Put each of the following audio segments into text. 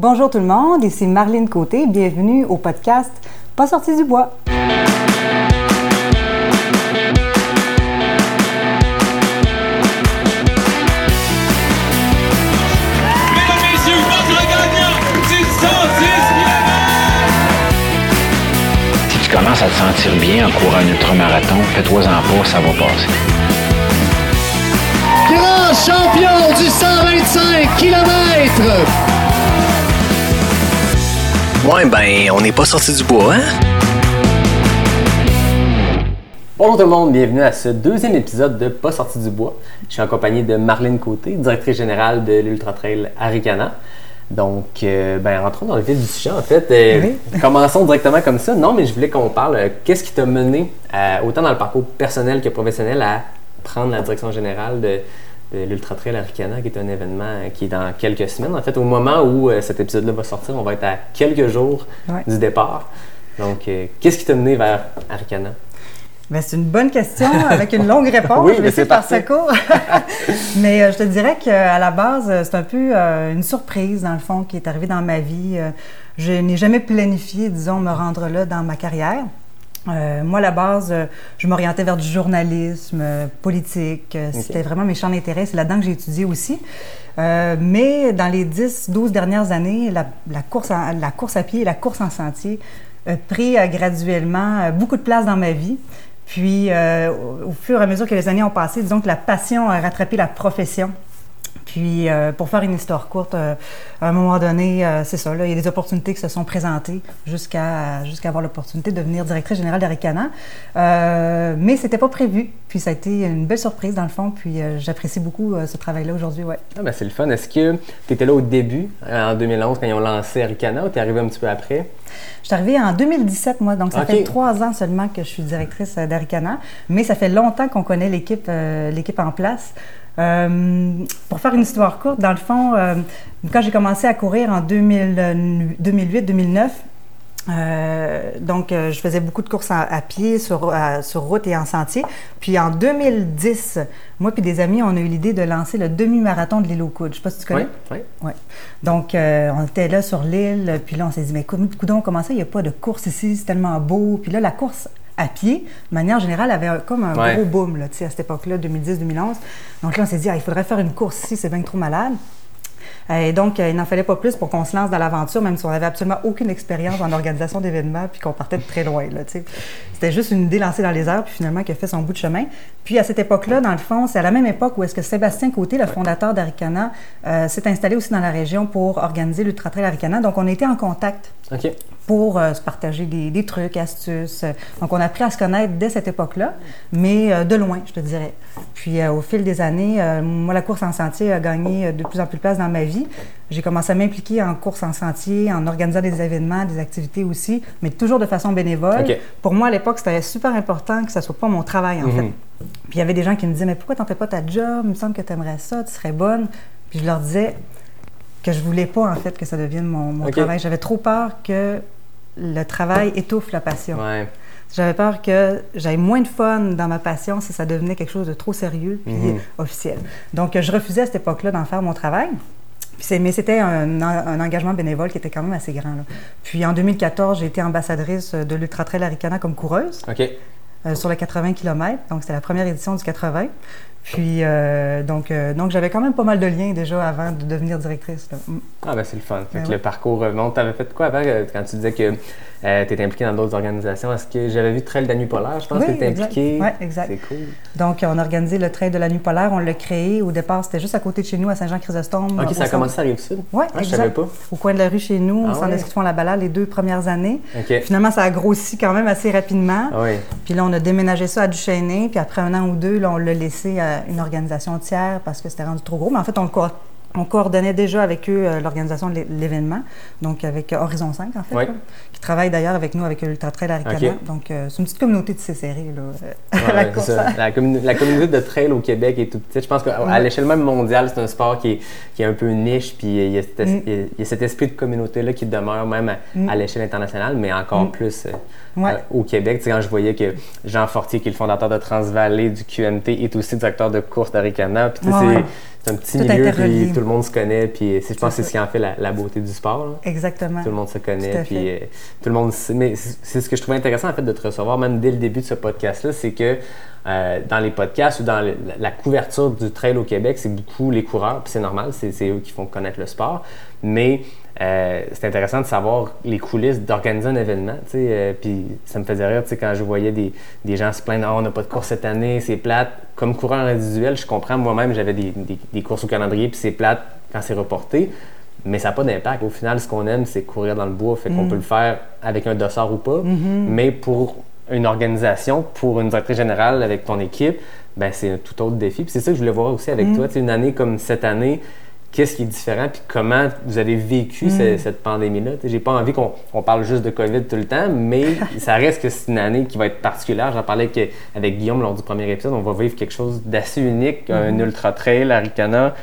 Bonjour tout le monde, ici Marlène Côté. Bienvenue au podcast Pas sorti du bois. Mesdames, messieurs, votre gagnant du 110 Si tu commences à te sentir bien en courant un ultramarathon, fais-toi-en pas, ça va passer. grand champion du 125 km. Ouais, ben, on n'est pas sorti du bois, hein? Bonjour tout le monde, bienvenue à ce deuxième épisode de Pas sorti du bois. Je suis en compagnie de Marlène Côté, directrice générale de l'Ultra Trail Aricana. Donc, euh, ben, rentrons dans le vif du sujet en fait. Euh, Commençons directement comme ça. Non, mais je voulais qu'on parle. euh, Qu'est-ce qui t'a mené, euh, autant dans le parcours personnel que professionnel, à prendre la direction générale de, de l'Ultra Trail Aricana, qui est un événement euh, qui est dans quelques semaines. En fait, au moment où euh, cet épisode-là va sortir, on va être à quelques jours Ouais. du départ. Donc, euh, qu'est-ce qui t'a mené vers Aricana? Ben, c'est une bonne question avec une longue réponse. Oui, je vais mais essayer c'est de faire ça parfait. court. mais euh, je te dirais qu'à la base, euh, c'est un peu euh, une surprise, dans le fond, qui est arrivée dans ma vie. Euh, je n'ai jamais planifié, disons, me rendre là dans ma carrière. Euh, moi, à la base, euh, je m'orientais vers du journalisme, euh, politique. C'était vraiment mes champs d'intérêt. C'est là-dedans que j'ai étudié aussi. Mais dans les 10, 12 dernières années, la, la course en- la course à pied et la course en sentier a pris graduellement beaucoup de place dans ma vie. Puis, au, au fur et à mesure que les années ont passé, disons que la passion a rattrapé la profession. Puis, euh, pour faire une histoire courte, euh, à un moment donné, euh, c'est ça, là, il y a des opportunités qui se sont présentées jusqu'à jusqu'à avoir l'opportunité de devenir directrice générale d'Aricana. Mais c'était pas prévu. Puis, ça a été une belle surprise, dans le fond. Puis, j'apprécie beaucoup ce travail-là aujourd'hui, ouais. Ah ben c'est le fun. Est-ce que tu étais là au début, en 2011, quand ils ont lancé Aricana, ou t'es arrivé un petit peu après? Je suis arrivée en 2017, moi, donc ça fait trois ans seulement que je suis directrice d'Aricana, mais ça fait longtemps qu'on connaît l'équipe euh, l'équipe en place. Euh, pour faire une histoire courte, dans le fond, euh, quand j'ai commencé à courir en 2008-2009, euh, donc, euh, je faisais beaucoup de courses à, à pied, sur, à- sur route et en sentier. Puis en 2010, moi puis des amis, on a eu l'idée de lancer le demi-marathon de l'île aux Coudes. Je sais pas si tu connais. Oui, oui. Ouais. Donc, euh, on était là sur l'île, puis là, on s'est dit, mais coudonc, comment ça, il n'y a pas de course ici, c'est tellement beau. Puis là, la course à pied, de manière générale, avait comme un Ouais. gros boom, là, à cette époque-là, 2010-2011. Donc là, on s'est dit, ah, il faudrait faire une course ici, c'est bien trop malade. Et donc, euh, il n'en fallait pas plus pour qu'on se lance dans l'aventure, même si on n'avait absolument aucune expérience en organisation d'événements, puis qu'on partait de très loin. C'était juste une idée lancée dans les airs, puis finalement qui a fait son bout de chemin. Puis à cette époque-là, dans le fond, c'est à la même époque où est-ce que Sébastien Côté, le fondateur d'Aricana, euh, s'est installé aussi dans la région pour organiser l'Ultra Trail Aricana. Donc, on était en contact Pour euh, se partager des, des trucs, astuces. Donc, on a appris à se connaître dès cette époque-là, mais euh, de loin, je te dirais. Puis, euh, au fil des années, moi, la course en sentier a gagné de plus en plus de place dans ma vie. J'ai commencé à m'impliquer en course en sentier, en organisant des événements, des activités aussi, mais toujours de façon bénévole. Pour moi, à l'époque, c'était super important que ça soit pas mon travail, en fait. Puis, il y avait des gens qui me disaient, mais pourquoi t'en fais pas ta job? Il me semble que tu aimerais ça, tu serais bonne. Puis, je leur disais que je voulais pas, en fait, que ça devienne mon, travail. J'avais trop peur que le travail étouffe la passion. Ouais. J'avais peur que j'aille moins de fun dans ma passion si ça devenait quelque chose de trop sérieux puis Mhm. officiel. Donc, je refusais à cette époque-là d'en faire mon travail. Mais c'était un, un engagement bénévole qui était quand même assez grand. là. Puis en 2014, j'ai été ambassadrice de l'Ultra Trail Aricana comme coureuse euh, sur le 80 km. Donc, c'était la première édition du 80. Puis, euh, donc, euh, donc j'avais quand même pas mal de liens déjà avant de devenir directrice. là. Mm. Ah ben c'est le fun. Fait Ben que le parcours remonte. T'avais fait quoi avant euh, quand tu disais que tu étais impliqué dans d'autres organisations? Est-ce que j'avais vu Trail de la Nuit Polaire, je pense Oui, que tu étais exact. impliqué. Ouais, exact. C'est cool. Donc, on a organisé le trail de la nuit polaire. On l'a créé. Au départ, c'était juste à côté de chez nous, à Saint-Jean-Chrysostome. OK, ça a commencé à Rive-Sud? Oui, Ah, je savais pas. Au coin de la rue chez nous, Ah au centre ouais? à la balade, les deux premières années. OK. Finalement, ça a grossi quand même assez rapidement. Ah oui. Puis là, on a déménagé ça à Duchesnay. Puis après un an ou deux, là, on l'a laissé à une organisation tiers parce que c'était rendu trop gros. Mais en fait, on le on coordonnait déjà avec eux euh, l'organisation de l'é- l'événement, donc avec euh, Horizon 5, en fait, Oui. là, qui travaille d'ailleurs avec nous avec l'Ultra Trail Aricana. OK. Donc, euh, c'est une petite communauté de CCR, là, Ouais, la course. communauté de trail au Québec est toute petite. Je pense qu'à Ouais. l'échelle même mondiale, c'est un sport qui est, qui est un peu niche, puis il y a cet, es- Mm. il y a cet esprit de communauté-là qui demeure même à, à l'échelle internationale, mais encore Mm. plus euh, Ouais. au Québec. Tu sais, quand je voyais que Jean Fortier, qui est le fondateur de Transvalley, du QMT, est aussi directeur de course d'Aricana, puis tu sais, c'est- un petit Tout milieu, puis tout le monde se connaît, puis c'est, je pense que C'est ce qui en fait la, la beauté du sport. là. Exactement. Tout le monde se connaît, puis euh, tout le monde. Mais c'est ce que je trouvais intéressant en fait de te recevoir, même dès le début de ce podcast-là, c'est que euh, dans les podcasts ou dans le- la, couverture du trail au Québec, c'est beaucoup les coureurs, puis c'est normal, c'est c'est eux qui font connaître le sport. Mais euh, c'est intéressant de savoir les coulisses d'organiser un événement, euh, puis ça me faisait rire, quand je voyais des, des gens se plaindre, Ah, on n'a pas de course cette année, c'est plate. Comme coureur individuel, je comprends, moi-même, j'avais des, des- des courses au calendrier, puis c'est plate quand c'est reporté. Mais ça n'a pas d'impact. Au final, ce qu'on aime, c'est courir dans le bois. Fait qu'on peut le faire avec un dossard ou pas. Mais pour une organisation, pour une directrice générale avec ton équipe, ben c'est un tout autre défi. Puis c'est ça que je voulais voir aussi avec toi. Tu sais, une année comme cette année, qu'est-ce qui est différent? Puis comment vous avez vécu ce- cette pandémie-là? J'ai pas envie qu'on on parle juste de COVID tout le temps, mais ça reste que c'est une année qui va être particulière. J'en parlais avec, avec Guillaume lors du premier épisode. On va vivre quelque chose d'assez unique, un ultra-trail à Ricana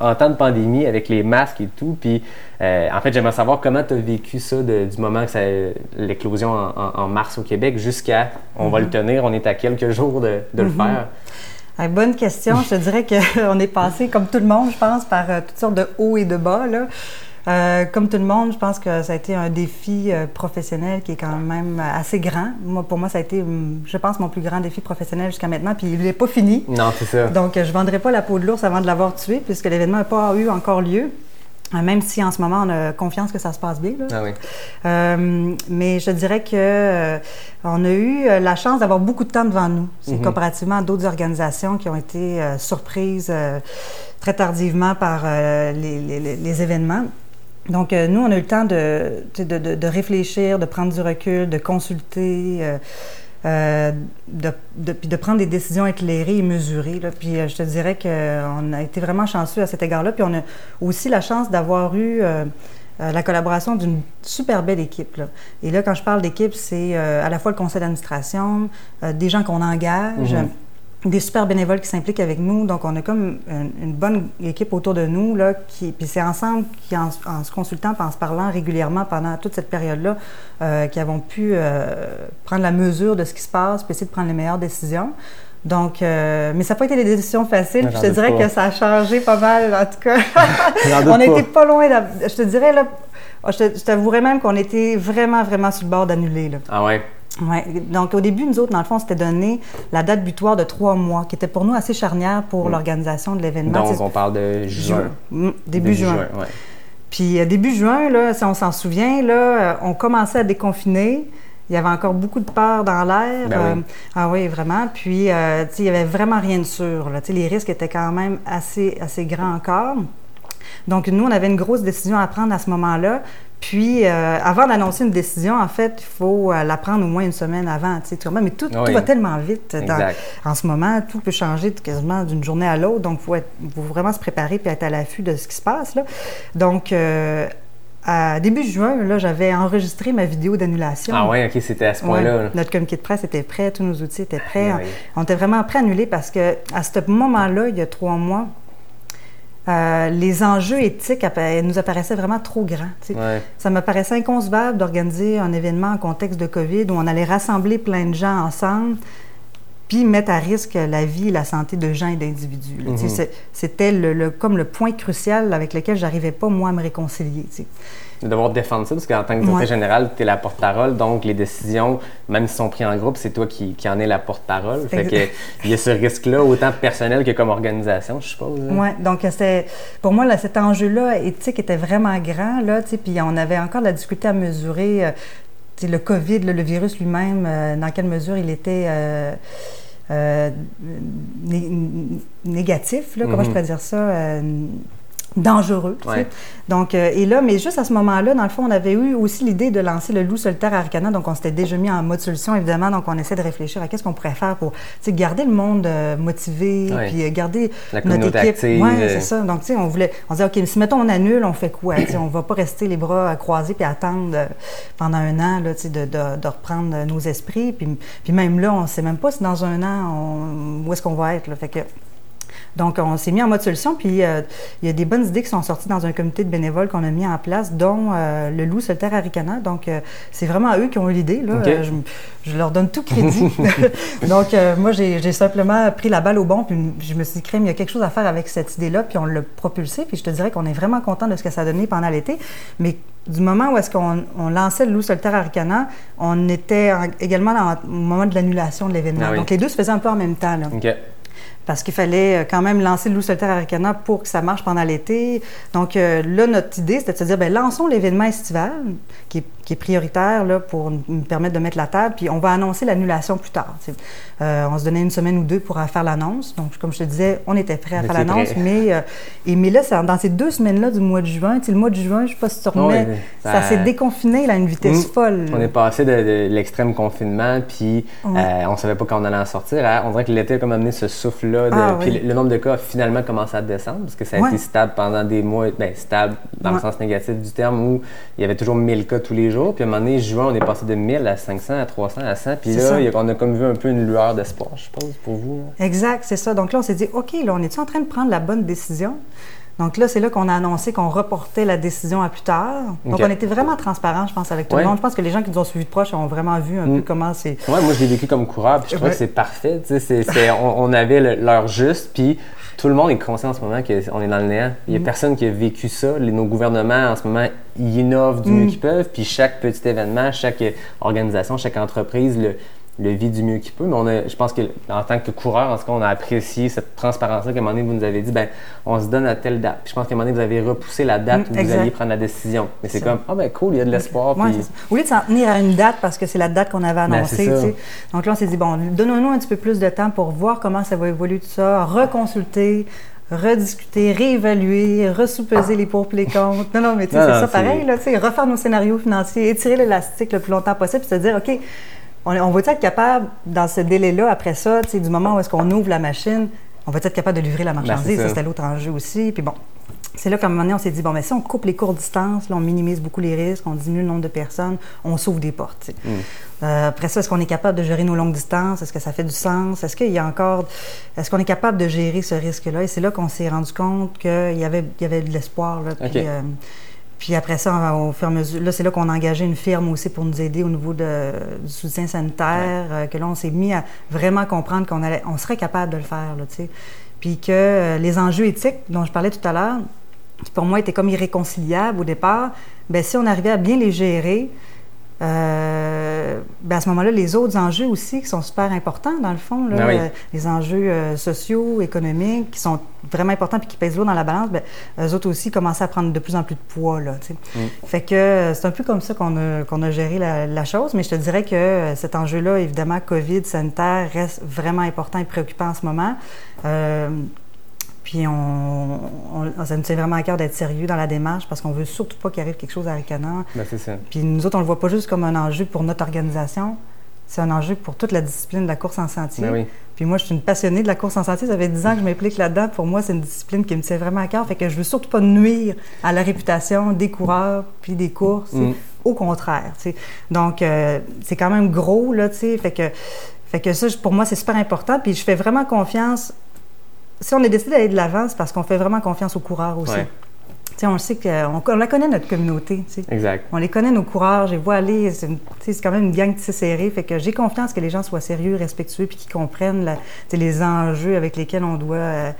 en temps de pandémie avec les masques et tout. Puis, euh, en fait, j'aimerais savoir comment tu as vécu ça de- du moment que l'éclosion en, en- en mars au Québec jusqu'à on va le tenir, on est à quelques jours de, de le faire. Ah, bonne question. Je te dirais qu'on est passé, comme tout le monde, je pense, par euh, toutes sortes de hauts et de bas. Là. Euh, comme tout le monde, je pense que ça a été un défi euh, professionnel qui est quand même assez grand. Moi, pour moi, ça a été, hum, je pense, mon plus grand défi professionnel jusqu'à maintenant. Puis il n'est pas fini. Non, c'est ça. Donc, je ne vendrai pas la peau de l'ours avant de l'avoir tué, puisque l'événement n'a pas eu encore lieu. Euh, Même si en ce moment, on a confiance que ça se passe bien. là. Ah oui. Euh, mais je dirais que euh, on a eu la chance d'avoir beaucoup de temps devant nous. Mhm. comparativement à d'autres organisations qui ont été euh, surprises très tardivement par les, les- les- les événements. Donc, nous, on a eu le temps de- de réfléchir, de prendre du recul, de consulter, euh, euh, de, puis de prendre des décisions éclairées et mesurées. là. Puis, euh, je te dirais qu'on a été vraiment chanceux à cet égard-là. Puis, on a aussi la chance d'avoir eu euh, euh, la collaboration d'une super belle équipe. là. Et là, quand je parle d'équipe, c'est euh, à la fois le conseil d'administration, euh, des gens qu'on engage, Mhm. Des super bénévoles qui s'impliquent avec nous. Donc, on a comme une, une bonne équipe autour de nous. Là, qui, puis c'est ensemble, qui, en, en se consultant en se parlant régulièrement pendant toute cette période-là, euh, qui avons pu euh, prendre la mesure de ce qui se passe puis essayer de prendre les meilleures décisions. Donc, euh, mais ça n'a pas été des décisions faciles. Je te dirais pas. que ça a changé pas mal, en tout cas. On n'était pas. pas loin. d'av- Je te dirais, là, oh, je t'avouerais même qu'on était vraiment, vraiment sur le bord d'annuler. Là. Ah ouais? Ouais. Donc, au début, nous autres, dans le fond, on s'était donné la date butoir de trois mois, qui était pour nous assez charnière pour l'organisation de l'événement. Mm. Donc, on parle de juin. Mm, début, juin. ouais. Puis, euh, début juin, là, si on s'en souvient, là, euh, on commençait à déconfiner. Il y avait encore beaucoup de peur dans l'air. Ben oui. Euh, ah oui, vraiment. Puis, euh, il n'y avait vraiment rien de sûr. Là. Les risques étaient quand même assez, assez grands encore. Donc, nous, on avait une grosse décision à prendre à ce moment-là. Puis, euh, avant d'annoncer une décision, en fait, il faut euh, la prendre au moins une semaine avant. tu sais. Mais tout, Oui. tout va tellement vite dans- en ce moment. Tout peut changer de- quasiment d'une journée à l'autre. Donc, il faut, vraiment se préparer puis être à l'affût de ce qui se passe. Là. Donc, euh, à début juin, là, j'avais enregistré ma vidéo d'annulation. Ah ouais, ok, c'était à ce point-là. là. Notre communiqué de presse était prêt, tous nos outils étaient prêts. Ah oui. On était vraiment prêts à annuler parce que à ce moment-là, il y a trois mois, euh, les enjeux éthiques nous apparaissaient vraiment trop grands. Ouais. Ça me paraissait inconcevable d'organiser un événement en contexte de COVID où on allait rassembler plein de gens ensemble puis mettre à risque la vie et la santé de gens et d'individus. Mhm. c'est- C'était le, le- comme le point crucial avec lequel j'arrivais pas, moi, à me réconcilier. De devoir défendre ça, parce qu'en tant que directeur Ouais. général, tu es la porte-parole, donc les décisions, même si sont prises en groupe, c'est toi qui, qui en es la porte-parole. Fait que il y a ce risque-là, autant personnel que comme organisation, je suppose. hein. Oui, donc c'était pour moi là, cet enjeu-là éthique était vraiment grand là, puis on avait encore de la difficulté à mesurer euh, le COVID, le virus lui-même, euh, dans quelle mesure il était euh, euh, né- négatif, là, comment Mhm. je pourrais dire ça. Dangereux. tu sais. Ouais. Donc, euh, et là, mais juste à ce moment-là, dans le fond, on avait eu aussi l'idée de lancer le loup solitaire à Arcana. Donc, on s'était déjà mis en mode solution, évidemment. Donc, on essaie de réfléchir à qu'est-ce qu'on pourrait faire pour garder le monde euh, motivé, Ouais. puis euh, garder La notre équipe. euh. c'est ça. Donc, tu sais, on voulait, on disait, OK, si mettons on annule, on fait quoi? On va pas rester les bras croisés puis attendre euh, pendant un an, là, tu sais, de, de, de reprendre nos esprits. Puis, puis même là, on sait même pas si dans un an, on- où est-ce qu'on va être. Là. Fait que Donc, on s'est mis en mode solution, puis euh, il y a des bonnes idées qui sont sorties dans un comité de bénévoles qu'on a mis en place, dont euh, le loup solitaire Aricana. Donc, euh, c'est vraiment eux qui ont eu l'idée. là. Je, je leur donne tout crédit. Donc, moi, j'ai simplement pris la balle au bon, puis je me suis dit, crème, il y a quelque chose à faire avec cette idée-là, puis on l'a propulsé, puis je te dirais qu'on est vraiment content de ce que ça a donné pendant l'été. Mais du moment où est-ce qu'on on lançait le loup solitaire Aricana, on était en- également dans, au moment de l'annulation de l'événement. Ah oui. Donc, les deux se faisaient un peu en même temps. Là. Parce qu'il fallait euh, quand même lancer le loup solitaire Aricana pour que ça marche pendant l'été. Donc euh, là, notre idée, c'était de se dire, ben lançons l'événement estival, qui qui est prioritaire là, pour nous permettre de mettre la table, puis on va annoncer l'annulation plus tard. Euh, on se donnait une semaine ou deux pour faire l'annonce. Donc, comme je te disais, on était prêt à faire l'annonce, mais, euh, et, mais là, dans ces deux semaines-là du mois de juin, le mois de juin, je ne sais pas si tu remets, Ouais, ça, ça- s'est déconfiné là, à une vitesse Mm. folle. On est passé de, de l'extrême confinement, puis euh, on savait pas quand on allait en sortir. hein. On dirait que l'été a comme amené ce souffle-là. Ah, puis oui. le, le nombre de cas a finalement commencé à descendre, parce que ça a Ouais. été stable pendant des mois, ben stable dans le sens négatif du terme, où il y avait toujours 1000 cas tous les jours. Puis à un moment donné, juin, on est passé de 1000 à 500, à 300, à 100. Puis là, a- on a comme vu un peu une lueur d'espoir, je suppose, pour vous. là. Exact, c'est ça. Donc là, on s'est dit, OK, là, on est-tu en train de prendre la bonne décision? Donc là, c'est là qu'on a annoncé qu'on reportait la décision à plus tard. Donc on était vraiment transparent, je pense, avec tout Ouais. le monde. Je pense que les gens qui nous ont suivis de proche ont vraiment vu un Mm. peu comment c'est. Ouais, moi, je l'ai vécu comme coureur, puis je trouve Ouais. que c'est parfait. On, on avait l'heure juste, puis tout le monde est conscient en ce moment qu'on est dans le néant. Il n'y a personne qui a vécu ça. Les- nos gouvernements, en ce moment, ils innovent du mieux qu'ils peuvent, puis chaque petit événement, chaque organisation, chaque entreprise le, le vit du mieux qu'il peut. Mais on a, je pense que en tant que coureur, en tout cas, on a apprécié cette transparence-là qu'à un moment donné, vous nous avez dit, ben, on se donne à telle date. Puis je pense qu'à un moment donné, vous avez repoussé la date Mm, où vous alliez prendre la décision. Mais c'est comme, ah ben cool, il y a de l'espoir. Ouais, puis-. Au lieu de s'en tenir à une date parce que c'est la date qu'on avait Ben, annoncée. sais. Donc là, on s'est dit, bon, donnons-nous un petit peu plus de temps pour voir comment ça va évoluer tout ça, reconsulter, rediscuter, réévaluer, ressoupeser les pour et les contre. Non, non, mais tu sais, c'est ça pareil, là, tu sais, refaire nos scénarios financiers, étirer l'élastique le plus longtemps possible, puis se dire, OK, on, on va être capable, dans ce délai-là, après ça, du moment où est-ce qu'on ouvre la machine, on va être capable de livrer la marchandise? Ben, c'est ça, c'était l'autre enjeu aussi. Puis bon, c'est là qu'à un moment donné, on s'est dit, bon, mais si on coupe les courtes distances, là, on minimise beaucoup les risques, on diminue le nombre de personnes, on s'ouvre des portes. sais. Euh, après ça, est-ce qu'on est capable de gérer nos longues distances? Est-ce que ça fait du sens? Est-ce qu'il y a encore. Est-ce qu'on est capable de gérer ce risque-là? Et c'est là qu'on s'est rendu compte qu'il y avait, il y avait de l'espoir. là. Puis, euh, puis après ça, on va- au fur et à mesure, là, c'est là qu'on a engagé une firme aussi pour nous aider au niveau de- du soutien sanitaire, euh, que là, on s'est mis à vraiment comprendre qu'on allait, on serait capable de le faire, là, tu sais. Puis que euh, les enjeux éthiques dont je parlais tout à l'heure, qui pour moi étaient comme irréconciliables au départ, ben si on arrivait à bien les gérer, euh, ben à ce moment-là, les autres enjeux aussi qui sont super importants dans le fond, là, Ah oui. euh, les enjeux euh, sociaux, économiques, qui sont vraiment importants puis qui pèsent lourd dans la balance, ben, eux autres aussi commençaient à prendre de plus en plus de poids. Là, sais. Fait que euh, c'est un peu comme ça qu'on a, qu'on a géré la, la chose, mais je te dirais que cet enjeu-là, évidemment, COVID, sanitaire, reste vraiment important et préoccupant en ce moment. Puis on, on- ça nous tient vraiment à cœur d'être sérieux dans la démarche parce qu'on veut surtout pas qu'il arrive quelque chose à Ricana. Ben, c'est ça. Puis nous autres, on le voit pas juste comme un enjeu pour notre organisation, c'est un enjeu pour toute la discipline de la course en sentier. Ben oui. Puis moi, je suis une passionnée de la course en sentier. Ça fait 10 ans que je m'implique là-dedans. Pour moi, c'est une discipline qui me tient vraiment à cœur. Fait que je veux surtout pas nuire à la réputation des coureurs puis des courses. Mm. Au contraire. Donc, euh, c'est quand même gros, là, tu sais. Fait que, fait que ça, pour moi, c'est super important. Puis je fais vraiment confiance. Si on est décidé d'aller de l'avant, c'est parce qu'on fait vraiment confiance aux coureurs aussi. Ouais. On sait qu'on on la connaît, notre communauté. Exact. On les connaît, nos coureurs. Je les vois aller. C'est une- quand même une gang tissée serrée. Fait que j'ai confiance que les gens soient sérieux, respectueux, puis qu'ils comprennent la- les enjeux avec lesquels on doit euh,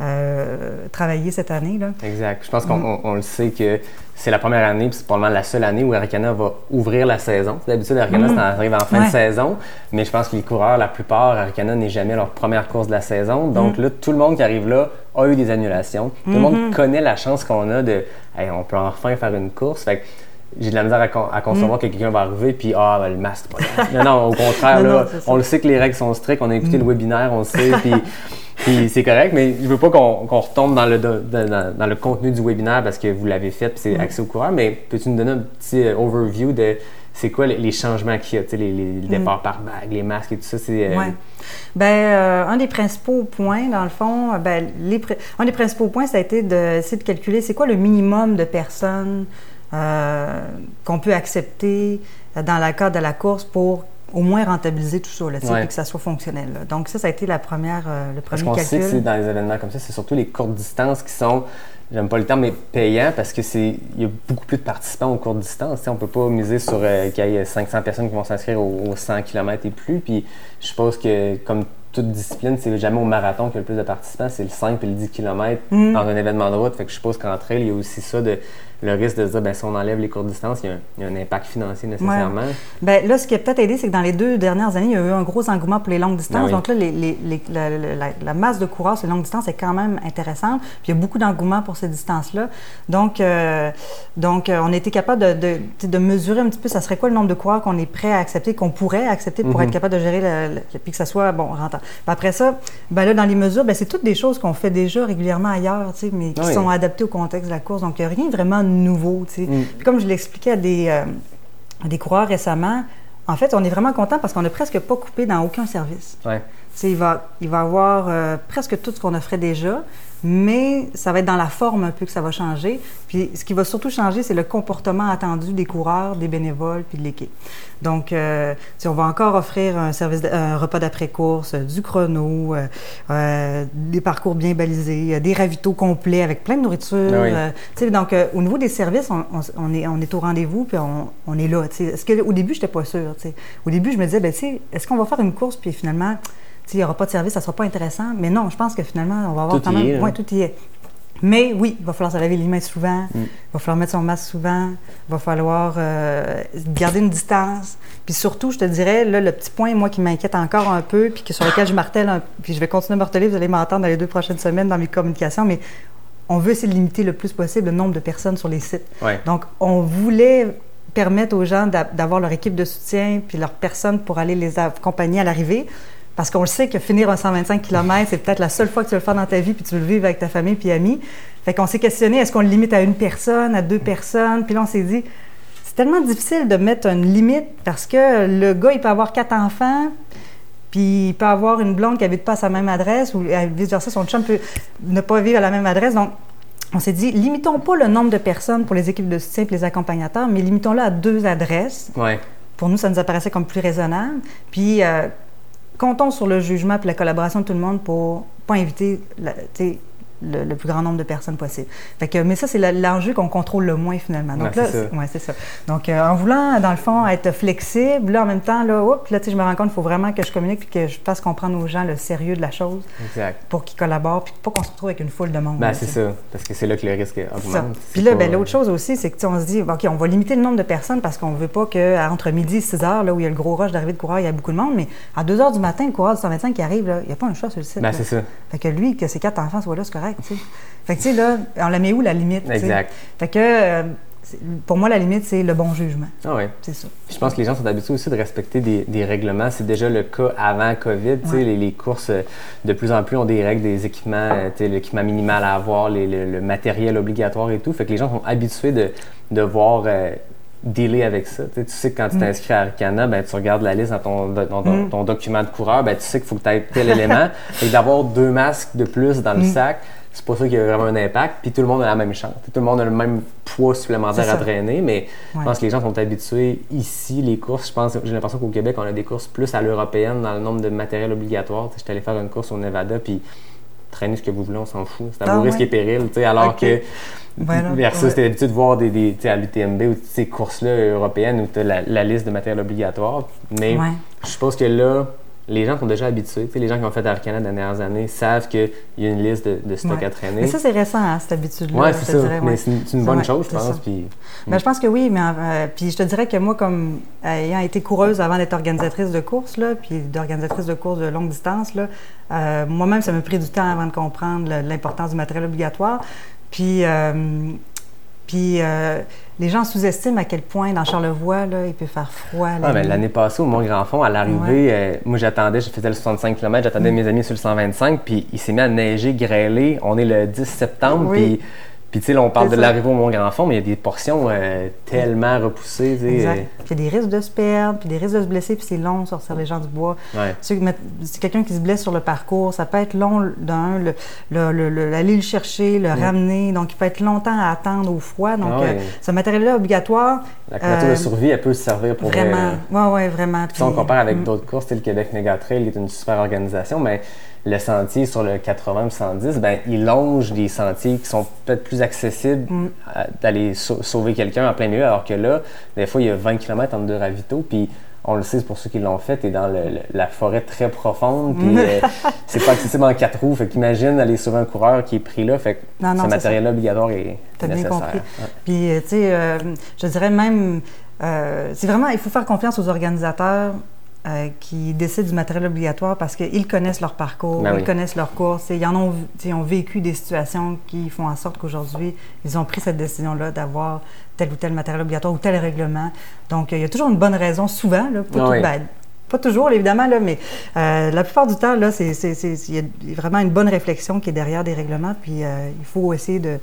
euh, travailler cette année. Là. Exact. Je pense qu'on Mm. le sait que c'est la première année, puis c'est probablement la seule année où Arcana va ouvrir la saison. D'habitude, Arcana, ça arrive en fin. Ouais. de saison, mais je pense que les coureurs, la plupart, Arcana n'est jamais leur première course de la saison. Donc Mm. là, tout le monde qui arrive là a eu des annulations. Tout le Mm-hmm. monde connaît la chance qu'on a de, Hey, on peut enfin faire une course. Fait que j'ai de la misère à, con- à concevoir que quelqu'un va arriver puis ah ben, le masque pas non non au contraire Non, là, non, on le sait que les règles sont strictes on a écouté le webinaire on le sait puis puis c'est correct, mais je veux pas qu'on retombe dans le, dans, dans- dans le contenu du webinaire parce que vous l'avez fait puis c'est accès aux coureurs, mais peux-tu nous donner un petit euh, overview de c'est quoi les, changements qu'il y a, tu sais, les, les, les départs par bague, les masques et tout ça? C'est, euh, Ouais. Ben, euh, un des principaux points, dans le fond, ben, les un des principaux points, ça a été d'essayer de calculer c'est quoi le minimum de personnes euh, qu'on peut accepter euh, dans le cadre de la course pour au moins rentabiliser tout ça, là, Ouais. puis que ça soit fonctionnel. là. Donc ça, ça a été la première, euh, le Parce premier qu'on sait que calcul. dans les événements comme ça, c'est surtout les courtes distances qui sont, j'aime pas le terme, mais payants parce que c'est il y a beaucoup plus de participants aux courtes distances. On peut pas miser sur euh, qu'il y ait 500 personnes qui vont s'inscrire aux, aux 100 km et plus. Puis je suppose que comme toute discipline, c'est jamais au marathon qu'il y a le plus de participants, c'est le 5 et le 10 km Mm. dans un événement de route. Fait que je suppose qu'en trail, il y a aussi ça de le risque de dire ben si on enlève les courtes distances, il y a un, il y a un impact financier nécessairement. Ben, là, ce qui a peut-être aidé, c'est que dans les deux dernières années, il y a eu un gros engouement pour les longues distances. Ah oui. Donc là, les- les- les- la, la- la- la masse de coureurs sur les longues distances est quand même intéressante. Puis il y a beaucoup d'engouement pour ces distances-là. Donc, euh, donc euh, on a été capable de, de, mesurer un petit peu, ça serait quoi le nombre de coureurs qu'on est prêt à accepter, qu'on pourrait accepter pour Mhm. être capable de gérer, le, le- puis que ça soit, bon, rentable. Puis après ça, ben là, dans les mesures, ben, c'est toutes des choses qu'on fait déjà régulièrement ailleurs, tu sais, mais qui Ah Oui. sont adaptées au contexte de la course. Donc, il n'y a rien vraiment nouveau, tu sais. Mm. Puis comme je l'expliquais à des, euh, à des coureurs récemment, en fait, on est vraiment content parce qu'on n'a presque pas coupé dans aucun service. Ouais. Il va, il va avoir euh, presque tout ce qu'on offrait déjà, mais ça va être dans la forme un peu que ça va changer. Puis ce qui va surtout changer, c'est le comportement attendu des coureurs, des bénévoles puis de l'équipe. Donc, euh, on va encore offrir un service, de- un repas d'après-course, euh, du chrono, euh, euh, des parcours bien balisés, des ravitaux complets avec plein de nourriture. Ah oui. donc, au niveau des services, on, on- on est, on est au rendez-vous puis on, on est là. Est-ce que, au début, je n'étais pas sûre. Au début, je me disais, ben, est-ce qu'on va faire une course puis finalement, tu sais, il n'y aura pas de service, ça ne sera pas intéressant. Mais non, je pense que finalement, on va avoir Tout quand même. est, ouais, tout y est. Mais oui, il va falloir se laver les mains souvent, Mm. il va falloir mettre son masque souvent, il va falloir euh, garder une distance. Puis surtout, je te dirais, là, le petit point, moi, qui m'inquiète encore un peu, puis que sur lequel je martèle, un- puis je vais continuer à marteler, vous allez m'entendre dans les deux prochaines semaines dans mes communications, mais on veut essayer de limiter le plus possible le nombre de personnes sur les sites. Ouais. Donc, on voulait permettre aux gens d'a- d'avoir leur équipe de soutien puis leurs personnes pour aller les accompagner à l'arrivée. Parce qu'on le sait que finir un 125 km, c'est peut-être la seule fois que tu vas le faire dans ta vie puis tu veux le vivre avec ta famille puis amis. Fait qu'on s'est questionné, est-ce qu'on le limite à une personne, à deux personnes? Puis là, on s'est dit, c'est tellement difficile de mettre une limite parce que le gars, il peut avoir quatre enfants, puis il peut avoir une blonde qui habite pas à sa même adresse ou euh, vice-versa, son chum peut ne pas vivre à la même adresse. Donc, on s'est dit, limitons pas le nombre de personnes pour les équipes de soutien et les accompagnateurs, mais limitons-le à deux adresses. Ouais. Pour nous, ça nous apparaissait comme plus raisonnable. Puis, euh, comptons sur le jugement et la collaboration de tout le monde pour pas inviter la- le, le plus grand nombre de personnes possible. Fait que, mais ça, c'est l'enjeu qu'on contrôle le moins finalement. Donc Ouais, là, c'est ça. ouais, c'est ça. Donc, euh, en voulant, dans le fond, être flexible, là, en même temps, là, oups, là, je me rends compte qu'il faut vraiment que je communique puis que je fasse comprendre aux gens le sérieux de la chose Exact. pour qu'ils collaborent puis pas qu'on se retrouve avec une foule de monde. Ben, c'est ça. Parce que c'est là que le risque augmente. Puis là, pas- ben, l'autre chose aussi, c'est que tu sais, on se dit, OK, on va limiter le nombre de personnes parce qu'on ne veut pas qu'entre midi et 6 heures, là où il y a le gros rush d'arrivée de coureurs, il y a beaucoup de monde, mais à 2 heures du matin, le coureur du 125 qui arrive, là, il n'y a pas un choix sur le site. Ben, c'est ça. Fait que lui, que ses quatre enfants soient là, c'est correct, tu sais. Fait que, tu sais, là, on la met où, la limite? Exact. Fait que, euh, pour moi, la limite, c'est le bon jugement. Ah ouais. C'est ça. Je pense que les gens sont habitués aussi de respecter des, des règlements. C'est déjà le cas avant COVID. tu sais, Ouais. Les, les courses, euh, de plus en plus, ont des règles, des équipements, euh, l'équipement minimal à avoir, les- le, le matériel obligatoire et tout. Fait que les gens sont habitués de, de voir euh, dealer avec ça. Tu sais, tu sais que quand tu t'inscris à Arcana, ben, tu regardes la liste dans ton, dans ton, Mm. ton document de coureur, ben, tu sais qu'il faut que tu aies tel élément. Que d'avoir deux masques de plus dans le Mm. sac, c'est pas ça qui a vraiment un impact. Puis tout le monde a la même chance. Tout le monde a le même poids supplémentaire à traîner, mais je pense que les gens sont habitués ici, les courses. Je pense, j'ai l'impression qu'au Québec, on a des courses plus à l'européenne dans le nombre de matériel obligatoire. J'étais allé faire une course au Nevada, puis traîner ce que vous voulez, on s'en fout. C'est à Ah vos risques ouais? et périls. Alors que Voilà. versus, Ouais. t'es habitué de voir des, des, à l'UTMB ou ces courses-là européennes où tu as la, la liste de matériel obligatoire. Mais je suppose que là, les gens sont déjà habitués. Tu sais, les gens qui ont fait Arcana dans les dernières années savent qu'il y a une liste de, de stock Ouais. à traîner. Mais ça, c'est récent, hein, cette habitude-là. je c'est ça. dirais, Mais ouais. c'est une, bonne chose, je pense. Puis, Ben, je pense que oui, mais euh, puis je te dirais que moi, comme ayant été coureuse avant d'être organisatrice de course, là, puis d'organisatrice de courses de longue distance, euh, moi-même, ça m'a pris du temps avant de comprendre l'importance du matériel obligatoire. Puis, euh, puis euh, les gens sous-estiment à quel point dans Charlevoix, là, il peut faire froid. Ah, ben. L'année passée, au Mont Grand Fond, à l'arrivée, euh, moi j'attendais, je faisais le 65 km, j'attendais Mm. mes amis sur le 125, puis il s'est mis à neiger, grêler. On est le 10 septembre, Oui. puis Puis tu sais, là, on parle de l'arrivée au Grand Fond, mais il y a des portions euh, tellement repoussées. Exact. Puis il y a des risques de se perdre, puis des risques de se blesser, puis c'est long sortir les gens du bois. euh, ouais. Tu sais, mettre- C'est quelqu'un qui se blesse sur le parcours, ça peut être long d'un, le, le, le- le- aller le chercher, le ramener, donc il peut être longtemps à attendre au froid. Donc Ah ouais. euh, ce matériel-là obligatoire. La couverture euh, de survie, elle peut se servir pour. Vraiment, euh, ouais, ouais, vraiment. Si on Puis- compare avec Mm. d'autres courses, le Québec Mega Trail est une super organisation, mais le sentier sur le 80 et 110, ben, il longe des sentiers qui sont peut-être plus accessibles Mm. d'aller sau- sauver quelqu'un en plein milieu, alors que là, des fois, il y a 20 km entre deux ravitaux, puis on le sait, c'est pour ceux qui l'ont fait, t'es dans le- le- la forêt très profonde, puis euh, c'est pas accessible en quatre roues, fait qu'imagine aller sauver un coureur qui est pris là, fait que Non, non, ce matériel-là obligatoire est bien nécessaire. compris. Ouais. Puis, euh, tu sais, euh, je dirais même, euh, c'est vraiment, il faut faire confiance aux organisateurs euh, qui décident du matériel obligatoire parce qu'ils connaissent leur parcours, Ben ils oui. connaissent leur course, et ils en ont, ils ont vécu des situations qui font en sorte qu'aujourd'hui, ils ont pris cette décision-là d'avoir tel ou tel matériel obligatoire ou tel règlement. Donc, euh, il y a toujours une bonne raison, souvent, là, pas, Ah tout- oui. ben, pas toujours, évidemment, là, mais euh, la plupart du temps, là, c'est, il y a vraiment une bonne réflexion qui est derrière des règlements, puis euh, il faut essayer de,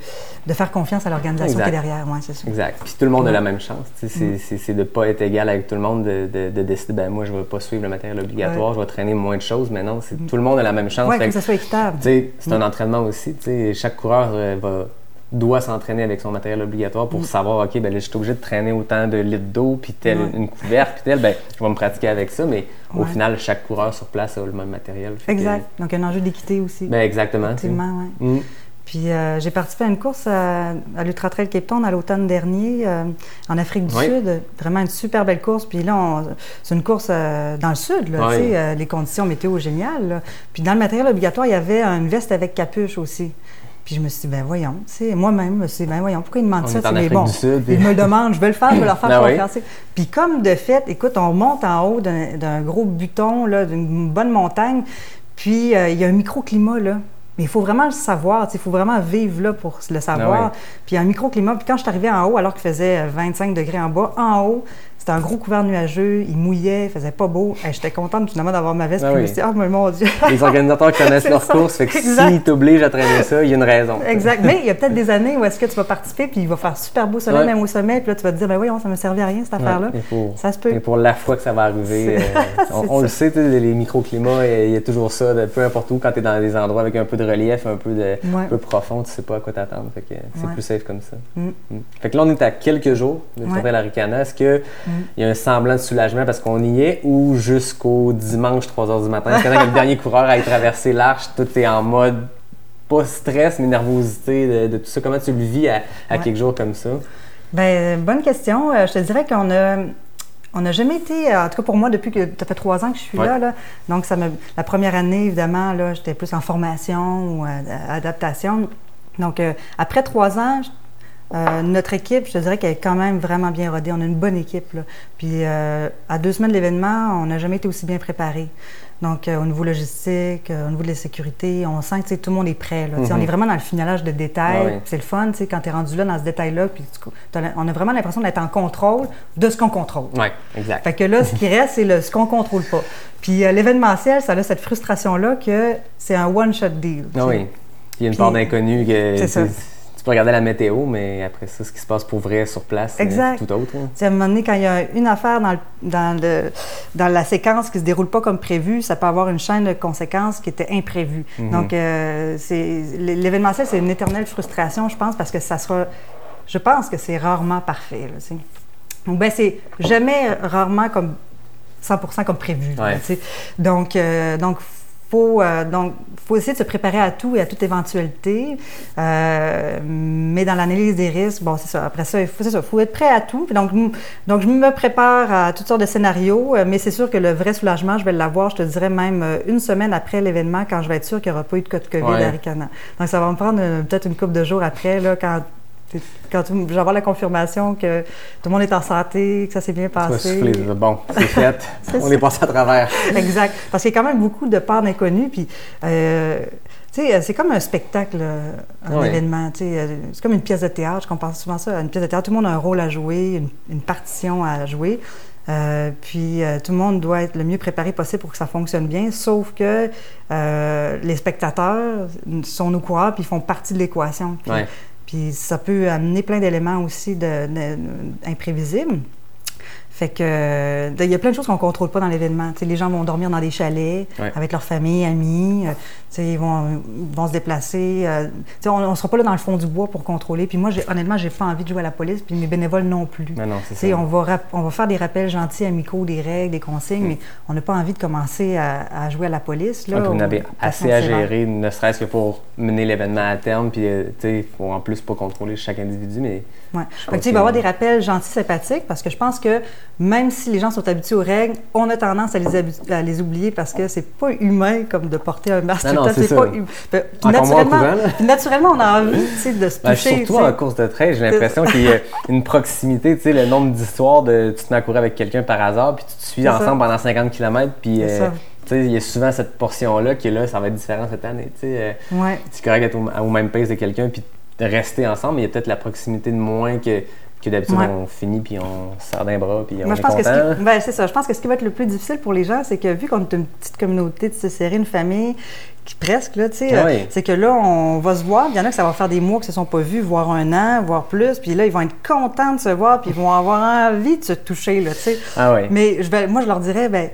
de faire confiance à l'organisation qui est derrière. Ouais, c'est ça. Exact. Puis tout le monde a la même chance. sais, C'est, de ne pas être égal avec tout le monde, de, de, de décider, ben moi, je ne vais pas suivre le matériel obligatoire, je vais traîner moins de choses. Mais non, c'est, tout le monde a la même chance. Fait que que, ça soit équitable. c'est un entraînement aussi. Chaque coureur euh, va, doit s'entraîner avec son matériel obligatoire pour savoir, OK, ben là, je suis obligé de traîner autant de litres d'eau, puis telle, Ouais. une couverte, puis tel, ben, je vais me pratiquer avec ça. Mais au Ouais. final, chaque coureur sur place a le même matériel. Fait que- Exact. Donc, un enjeu d'équité aussi. ben, exactement. Effectivement, oui. Mm. Puis euh, j'ai participé à une course à, à l'Ultra Trail Cape Town à l'automne dernier euh, en Afrique du Oui. Sud. Vraiment une super belle course. Puis là, c'est une course euh, dans le sud, là, Oui. tu sais, les conditions météo géniales. là. Puis dans le matériel obligatoire, il y avait une veste avec capuche aussi. Puis je me suis dit, ben voyons, tu sais, moi-même, je me suis dit, ben voyons, pourquoi ils demandent On ça? mais Sud. Ils me le demandent, je vais le faire, je vais leur faire Ah oui. confiance. sais. Puis comme de fait, écoute, on monte en haut d'un gros buton, d'une bonne montagne, puis euh, il y a un microclimat, là. Mais il faut vraiment le savoir, tu sais, il faut vraiment vivre là pour le savoir. Ah ouais. Puis un microclimat, puis quand je suis arrivée en haut, alors qu'il faisait euh, 25 degrés en bas, en haut, c'était un gros couvert nuageux, il mouillait, il faisait pas beau. Hey, J'étais contente finalement d'avoir ma veste, Ah puis je oui. me suis dit, mais mon Dieu! Les organisateurs connaissent leur ça. course, fait que s'ils t'obligent à traîner ça, il y a une raison. Exact. Mais il y a peut-être des années où est-ce que tu vas participer, puis il va faire super beau soleil, Ouais. même au sommet, puis là, tu vas te dire, ben voyons, ça me servait à rien, cette affaire-là. Ouais, Ça se peut. et pour la fois que ça va arriver, euh, on, le sait, les microclimats, il y a toujours ça, de, peu importe où, quand tu es dans des endroits avec un peu de relief, un peu, de, Ouais. un peu profond, tu sais pas à quoi t'attendre. Fait que c'est plus safe comme ça. Mm. Mm. Fait que là, on est à quelques jours de. Mm. tourner la Ricana. Est-ce qu'il y a un semblant de soulagement parce qu'on y est ou jusqu'au dimanche 3 h du matin? Que quand le dernier coureur a traversé l'arche, tout est en mode pas stress, mais nervosité de, de tout ça? Comment tu le vis à, à Ouais. quelques jours comme ça? Ben, bonne question. Euh, je te dirais qu'on a. On n'a jamais été, en tout cas pour moi, depuis que ça fait trois ans que je suis Ouais. là, là, donc ça me, la première année, évidemment, là, j'étais plus en formation ou euh, adaptation. Donc, euh, après trois ans, euh, notre équipe, je te dirais qu'elle est quand même vraiment bien rodée. On a une bonne équipe. Là. Puis, euh, à deux semaines de l'événement, on n'a jamais été aussi bien préparé. Donc, euh, au niveau logistique, au niveau de la sécurité, on sent que tout le monde est prêt. Là. On est vraiment dans le finalage de détails. Ah oui. C'est le fun, quand tu es rendu là dans ce détail-là. Puis on a vraiment l'impression d'être en contrôle de ce qu'on contrôle. Oui, exact. Fait que là, ce qui reste, c'est ce qu'on contrôle pas. Puis l'événementiel, ça a cette frustration-là que c'est un one-shot deal. Ah oui. Il y a une Puis- part d'inconnu que C'est ça. Peux regarder la météo, mais après ça, ce qui se passe pour vrai sur place, c'est tout autre. hein. À un moment donné, quand il y a une affaire dans, le- dans, le- dans la séquence qui se déroule pas comme prévu, ça peut avoir une chaîne de conséquences qui était imprévue. Mhm. Donc, euh, c'est l'événementiel, c'est une éternelle frustration, je pense, parce que ça sera... Je pense que c'est rarement parfait. Là. Donc, ben, c'est jamais rarement comme 100 comme prévu. Ouais. Donc, euh, donc faut, euh, donc, faut essayer de se préparer à tout et à toute éventualité. Euh, mais dans l'analyse des risques, bon, c'est ça. Après ça, il faut, c'est ça, faut être prêt à tout. Puis Donc, donc, je me prépare à toutes sortes de scénarios, euh, mais c'est sûr que le vrai soulagement, je vais l'avoir, je te dirais même euh, une semaine après l'événement, quand je vais être sûr qu'il n'y aura pas eu de cas de COVID Ouais. à Ricana. Donc, ça va me prendre euh, peut-être une couple de jours après, là, quand quand tout- je vais avoir la confirmation que tout le monde est en santé, que ça s'est bien Tu passé. souffler, bon, c'est fait, on est passé à travers. exact. Parce qu'il y a quand même beaucoup de parts d'inconnus. Puis, euh, tu sais, c'est comme un spectacle, euh, un événement. euh, C'est comme une pièce de théâtre. Je compare souvent ça à une pièce de théâtre. Tout le monde a un rôle à jouer, une, une partition à jouer. Euh, puis euh, tout le monde doit être le mieux préparé possible pour que ça fonctionne bien, sauf que euh, les spectateurs sont nos coureurs puis ils font partie de l'équation. Ouais. Puis ça peut amener plein d'éléments aussi de, imprévisibles. Fait que il y a plein de choses qu'on ne contrôle pas dans l'événement. Les gens vont dormir dans des chalets Ouais. avec leur famille, amis. euh, ils vont, vont se déplacer. euh, on ne sera pas là dans le fond du bois pour contrôler. Puis moi, j'ai- honnêtement, j'ai pas envie de jouer à la police. Puis mes bénévoles non plus. Mais non, ça. On va, on va faire des rappels gentils, amicaux, des règles, des Mm. consignes, mais on n'a pas envie de commencer à, à jouer à la police. Là, puis vous assez à gérer, ne serait-ce que pour mener l'événement à terme. Puis, euh, il faut en plus pas contrôler chaque individu, mais Ouais. Fait que, il va y avoir des rappels gentils, sympathiques, parce que je pense que même si les gens sont habitués aux règles, on a tendance à les, à les oublier parce que c'est pas humain comme de porter un masque Non, c'est pas hum- Fait, Encore moins en naturellement, puis naturellement, on a envie de se Ben, toucher. surtout tu sais. en course de trail, j'ai l'impression qu'il y a une proximité, tu sais, le nombre d'histoires de tu te mets à courir avec quelqu'un par hasard, puis tu te suis ensemble ça. pendant 50 km, puis euh, il y a souvent cette portion-là qui est là, ça va être différent cette année, tu sais. euh, Ouais. c'est correct d'être au, au même pace de quelqu'un, puis de rester ensemble, mais il y a peut-être la proximité de moins que, que d'habitude, Ouais. on finit, puis on serre d'un bras, puis on Moi, est je pense que ce content. qui, ben, c'est ça. Je pense que ce qui va être le plus difficile pour les gens, c'est que vu qu'on est une petite communauté de se serrer, une famille, qui presque, là, tu sais, euh, c'est que là, on va se voir. Il y en a que ça va faire des mois qu'ils se sont pas vus, voire un an, voire plus. Puis là, ils vont être contents de se voir, puis ils vont avoir envie de se toucher, là, tu sais. Ah. Mais je vais, moi, je leur dirais, ben,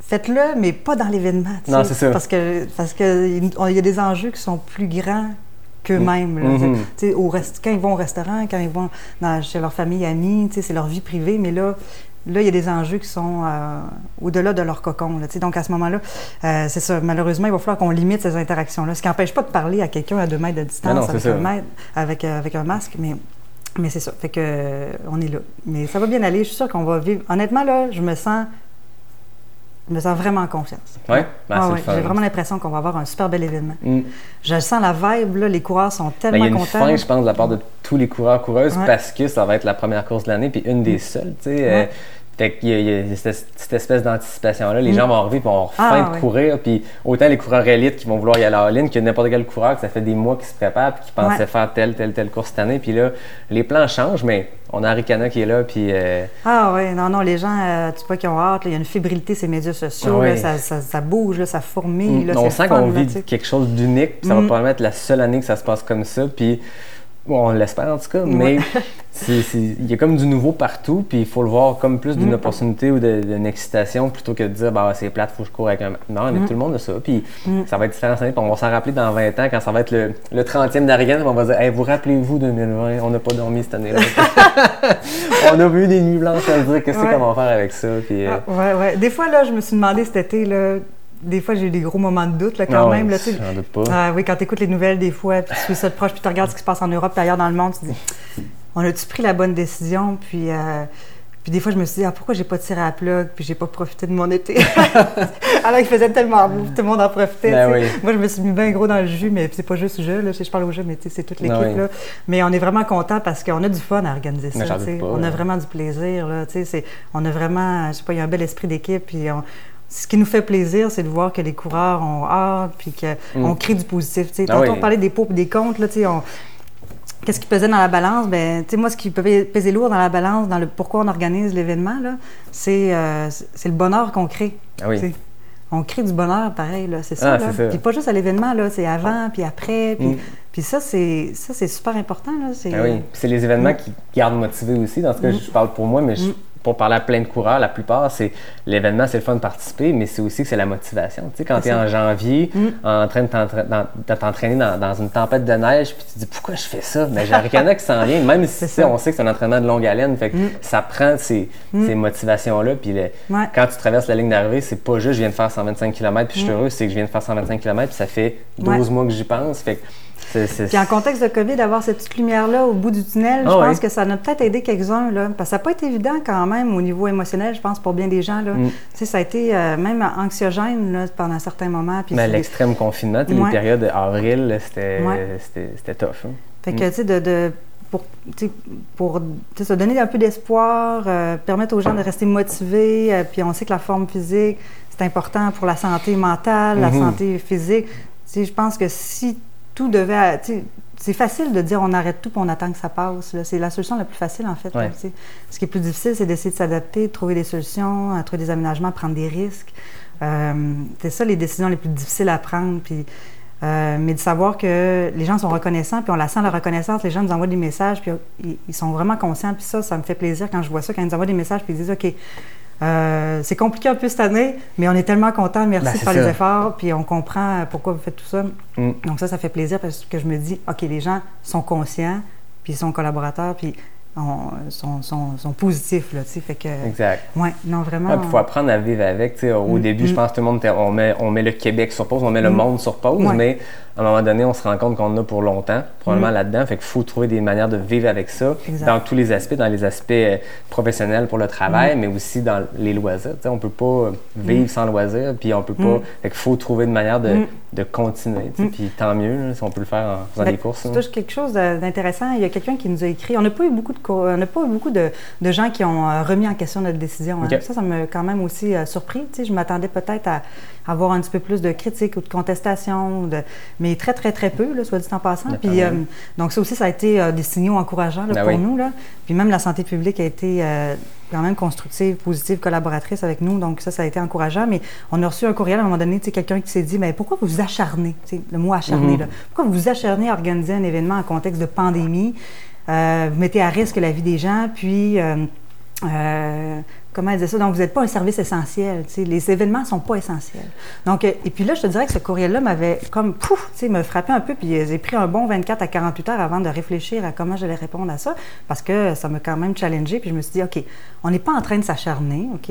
faites-le, mais pas dans l'événement. tu Non, c'est ça. Parce que parce que il y a des enjeux qui sont plus grands qu'eux-mêmes. Mhm. Au rest- quand ils vont au restaurant, quand ils vont dans- chez leur famille, amis, c'est leur vie privée, mais là, là, il y a des enjeux qui sont euh, au-delà de leur cocon. là, donc, à ce moment-là, euh, c'est ça. Malheureusement, il va falloir qu'on limite ces interactions-là. Ce qui n'empêche pas de parler à quelqu'un à deux mètres de distance Non, avec, un mètre- avec, euh, avec un masque, mais mais c'est ça. Fait que on est là. Mais ça va bien aller. Je suis sûre qu'on va vivre. Honnêtement, là, je me sens. Je me sens vraiment en confiance. Ouais? Ben, Ah ouais. J'ai vraiment l'impression qu'on va avoir un super bel événement. Mm. Je sens la vibe, là, les coureurs sont Ben, tellement il y a une contents. fin, je pense, de la part de tous les coureurs coureuses Ouais. parce que ça va être la première course de l'année puis une des seules, tu sais. euh. Fait qu'il y a, il y a cette, espèce d'anticipation-là. Les gens vont arriver et vont avoir Ah, faim de courir. Puis autant les coureurs élites qui vont vouloir y aller en ligne que n'importe quel coureur que ça fait des mois qui se prépare puis qui pensait Ouais. faire telle, telle, telle course cette année. Puis là, les plans changent, mais on a Aricana qui est là. Puis euh, Ah oui, non, non, les gens, euh, tu vois, qui ont hâte, il y a une fébrilité les médias sociaux, Ah là, ça, ça, ça bouge, là, ça fourmille. là, on sent qu'on vit sais. quelque chose d'unique. Ça Mm. va probablement être la seule année que ça se passe comme ça. Puis bon, on l'espère en tout cas, mais il y a comme du nouveau partout. Puis il faut le voir comme plus Mm. d'une opportunité ou d'une excitation plutôt que de dire bah, c'est plate, faut que je cours avec un. Non, Mm. mais tout le monde a ça. Puis ça va être différent cette on va s'en rappeler dans 20 ans quand ça va être le, le 30e d'Ariane. On va dire hey, vous rappelez-vous 2020, on n'a pas dormi cette année-là. on a eu des nuits blanches à se dire qu'est-ce Ouais. qu'on va faire avec ça. Puis, euh, Ah, ouais, ouais. Des fois, là, je me suis demandé cet été, là, des fois, j'ai eu des gros moments de doute, là, quand ah même. Là, tu sais. j'en doute pas. Oui, quand tu écoutes les nouvelles des fois, puis tu suis ça de proche, puis tu regardes ce qui se passe en Europe et ailleurs dans le monde, tu te dis, on a-tu pris la bonne décision? Puis, euh, puis des fois, je me suis dit, ah, pourquoi j'ai pas tiré à la plug, puis j'ai pas profité de mon été? Alors qu'il faisait tellement beau, tout le monde en profitait. Ben oui. Moi, je me suis mis bien gros dans le jus, mais c'est pas juste je, là, je parle au jeu, mais c'est toute l'équipe. Ah oui. là. Mais on est vraiment content parce qu'on a du fun à organiser ça. Pas, on a vraiment du plaisir. Là, on a vraiment, je sais pas, il y a un bel esprit d'équipe. Puis on- ce qui nous fait plaisir, c'est de voir que les coureurs ont hâte, puis qu'on crée du positif. Mm. Ah Tantôt, oui. on parlait des pots et des comptes. Là, on- Qu'est-ce qui pesait dans la balance? Ben, tu sais, moi, ce qui peut peser lourd dans la balance, dans le pourquoi on organise l'événement, là, c'est euh, c'est le bonheur qu'on crée. Ah oui. On crée du bonheur, pareil, là, c'est ça. Ah, ça. Puis pas juste à l'événement, là, c'est avant, puis après, puis, Mm. puis ça, c'est ça, c'est super important, là. C'est, Ah oui, Puis c'est les événements qui gardent motivés aussi. Dans ce cas, je parle pour moi, mais je- pour parler à plein de coureurs, la plupart, c'est l'événement, c'est le fun de participer, mais c'est aussi que c'est la motivation. Tu sais, quand tu es en janvier, en train de t'entraîner dans, dans une tempête de neige, puis tu te dis pourquoi je fais ça? Mais j'ai Arikana qui s'en vient, même si ça. on sait que c'est un entraînement de longue haleine, fait que ça prend ces, ces motivations-là. Puis le- Ouais. quand tu traverses la ligne d'arrivée, c'est pas juste je viens de faire 125 km puis je suis heureux, c'est que je viens de faire 125 km puis ça fait 12 Ouais. mois que j'y pense. Fait que Puis en contexte de COVID, d'avoir cette petite lumière-là au bout du tunnel, je Ah pense que ça a peut-être aidé quelques-uns. Là, parce que ça n'a pas été évident quand même au niveau émotionnel, je pense, pour bien des gens. Là. Mm. Tu sais, ça a été euh, même anxiogène là, pendant certains moments. Puis Mais l'extrême confinement, Ouais. les périodes avril, là, c'était Ouais. c'était- tough. hein. Fait que, tu sais, de, de- pour, tu sais, pour tu sais, se donner un peu d'espoir, euh, permettre aux gens de rester motivés, euh, puis on sait que la forme physique, c'est important pour la santé mentale, la Mhm. santé physique. Je pense que si tout devait... c'est facile de dire on arrête tout puis on attend que ça passe. C'est la solution la plus facile, en fait. Ouais. Ce qui est plus difficile, c'est d'essayer de s'adapter, de trouver des solutions, à trouver des aménagements, prendre des risques. Euh, c'est ça les décisions les plus difficiles à prendre. Puis Euh, mais de savoir que les gens sont reconnaissants, puis on la sent la reconnaissance, les gens nous envoient des messages, puis ils, ils sont vraiment conscients, puis ça, ça me fait plaisir quand je vois ça, quand ils nous envoient des messages, puis ils disent, OK, euh, c'est compliqué un peu cette année, mais on est tellement contents, merci Ben, de c'est faire les efforts, puis on comprend pourquoi vous faites tout ça. Mm. Donc ça, ça fait plaisir parce que je me dis, OK, les gens sont conscients, puis ils sont collaborateurs, puis on- sont, sont, sont positifs, là, tu sais, fait que... Exact. Ouais, non, vraiment... Il faut apprendre à vivre avec. Au Mm, début, je mm. pense que tout le monde, on met, on met le Québec sur pause, on met le Mm. monde sur pause, Ouais. mais à un moment donné, on se rend compte qu'on en a pour longtemps, probablement Mm. là-dedans. Fait qu'il faut trouver des manières de vivre avec ça, Exact. dans tous les aspects, dans les aspects euh, professionnels pour le travail, Mm. mais aussi dans les loisirs. Sais, on peut pas vivre sans loisirs, puis on peut pas. Fait qu'il faut trouver une manière de, de continuer. Puis tant mieux là, si on peut le faire en faisant Ben, des courses. Tu touches quelque chose d'intéressant. Il y a quelqu'un qui nous a écrit. On n'a pas eu beaucoup de, on n'a pas eu beaucoup de, de gens qui ont euh, remis en question notre décision. hein. Ça, ça m'a quand même aussi euh, surpris. Je m'attendais peut-être à avoir un petit peu plus de critiques ou de contestations, de- mais très, très, très peu, là, soit dit en passant. Puis, euh, donc, ça aussi, ça a été euh, des signaux encourageants là, Ben pour oui. nous. Là. Puis même la santé publique a été euh, quand même constructive, positive, collaboratrice avec nous. Donc, ça, ça a été encourageant. Mais on a reçu un courriel à un moment donné, quelqu'un qui s'est dit, mais pourquoi vous vous acharnez, le mot acharné, Mhm. là, pourquoi vous vous acharnez à organiser un événement en contexte de pandémie? Vous mettez à risque la vie des gens, puis... euh, comment elle disait ça? Donc, vous n'êtes pas un service essentiel. Les événements ne sont pas essentiels. Donc, euh, et puis là, je te dirais que ce courriel-là m'avait comme, pouf, tu sais, me frappé un peu, puis j'ai pris un bon 24 à 48 heures avant de réfléchir à comment j'allais répondre à ça, parce que ça m'a quand même challengé, puis je me suis dit, OK, on n'est pas en train de s'acharner, OK?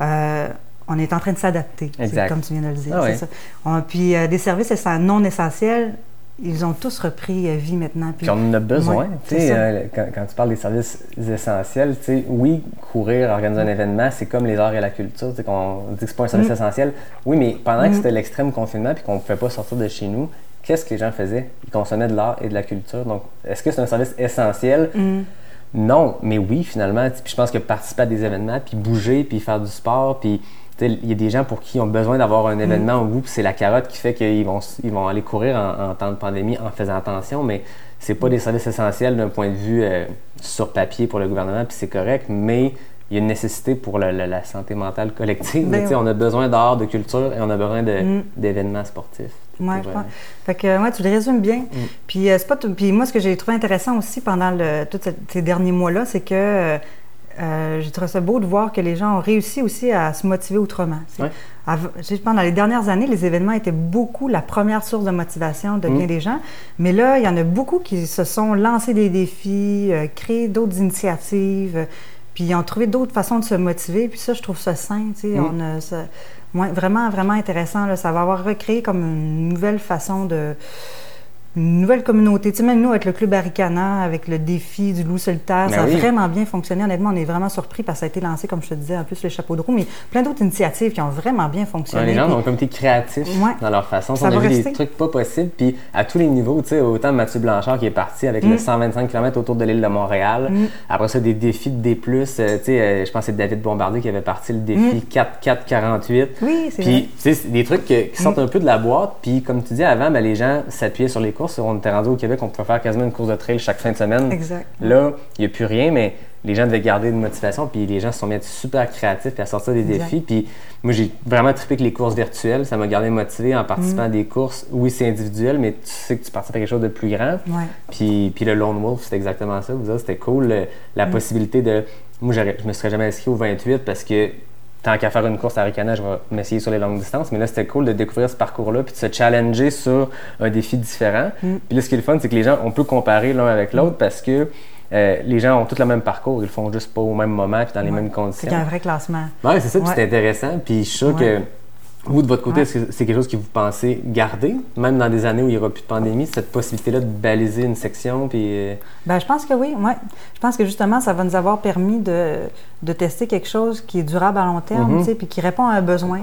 Euh, on est en train de s'adapter, comme tu viens de le dire. Ah c'est ouais. ça. On- puis euh, des services non essentiels, ils ont tous repris euh, vie maintenant. Puis, on en a besoin. Euh, quand, quand tu parles des services essentiels, oui, courir, organiser un événement, c'est comme les arts et la culture. qu'on dit que c'est pas un service Mm. essentiel. Oui, mais pendant que Mm. c'était l'extrême confinement puis qu'on ne pouvait pas sortir de chez nous, qu'est-ce que les gens faisaient? Ils consommaient de l'art et de la culture. Donc, est-ce que c'est un service essentiel? Mm. Non, mais oui, finalement. Puis je pense que participer à des événements, puis bouger, puis faire du sport, puis il y a des gens pour qui ont besoin d'avoir un événement où c'est la carotte qui fait qu'ils vont, ils vont aller courir en, en temps de pandémie en faisant attention, mais c'est pas des services essentiels d'un point de vue euh, sur papier pour le gouvernement, puis c'est correct, mais il y a une nécessité pour le- le- la santé mentale collective. Ben on a besoin d'art, de culture et on a besoin Mm. d'événements sportifs. Ouais, je euh, pense. Fait que, ouais, tu le résumes bien. Puis, euh, c'est pas puis moi, ce que j'ai trouvé intéressant aussi pendant le, tous ces- ces derniers mois-là, c'est que euh, j'ai trouvé ça beau de voir que les gens ont réussi aussi à se motiver autrement. Ouais. Av- je pense, dans les dernières années, les événements étaient beaucoup la première source de motivation de bien Mm. des gens. Mais là, il y en a beaucoup qui se sont lancés des défis, euh, créé d'autres initiatives, euh, puis ils ont trouvé d'autres façons de se motiver. Puis ça, je trouve ça sain. tu sais. Mm. On a ça- ouais, vraiment, vraiment intéressant. Là. Ça va avoir recréé comme une nouvelle façon de. Une nouvelle communauté. Tu sais, même nous, avec le Club Aricana, avec le défi du loup solitaire, Ben ça a oui. vraiment bien fonctionné. Honnêtement, on est vraiment surpris parce que ça a été lancé, comme je te disais, en plus le chapeau de roue, mais plein d'autres initiatives qui ont vraiment bien Ouais, fonctionné. les gens ont un comité créatif Ouais. dans leur façon. Ça on a vu rester. des trucs pas possibles, puis à tous les niveaux, tu sais, autant Mathieu Blanchard qui est parti avec Mm. le 125 km autour de l'île de Montréal. Après ça, des défis de D+, euh, tu sais, euh, je pense que c'est David Bombardier qui avait parti le défi 4-4-48. Mm. Oui, c'est. Mm. Puis, tu sais, c'est des trucs qui sortent un peu de la boîte. Puis, comme tu dis avant, ben, les gens s'appuyaient sur les courses. On était rendu au Québec, on pouvait faire quasiment une course de trail chaque fin de semaine. Exact. Là, il n'y a plus rien, mais les gens devaient garder une motivation. Puis, les gens se sont mis à être super créatifs puis à sortir des Exact. défis. Puis, moi, j'ai vraiment trippé avec les courses virtuelles. Ça m'a gardé motivé en participant Mm. à des courses. Oui, c'est individuel, mais tu sais que tu participes à quelque chose de plus grand. Ouais. Puis, puis le Lone Wolf, c'était exactement ça. C'était cool. la Mm. possibilité de. Moi, je me serais jamais inscrit au 28 parce que tant qu'à faire une course à Ricana, je vais m'essayer sur les longues distances. Mais là, c'était cool de découvrir ce parcours-là puis de se challenger sur un défi différent. Mm. Puis là, ce qui est le fun, c'est que les gens, on peut comparer l'un avec l'autre parce que euh, les gens ont tous le même parcours. Ils le font juste pas au même moment puis dans les Ouais. mêmes C'est conditions. a un vrai classement. Oui, c'est ça, puis c'est intéressant. Puis je suis sûr Ouais. que vous, de votre côté, Ouais. est-ce que c'est quelque chose que vous pensez garder, même dans des années où il n'y aura plus de pandémie, cette possibilité-là de baliser une section? Puis, euh, Ben, je pense que oui, ouais. Je pense que justement, ça va nous avoir permis de, de tester quelque chose qui est durable à long terme, tu sais, puis qui répond à un besoin,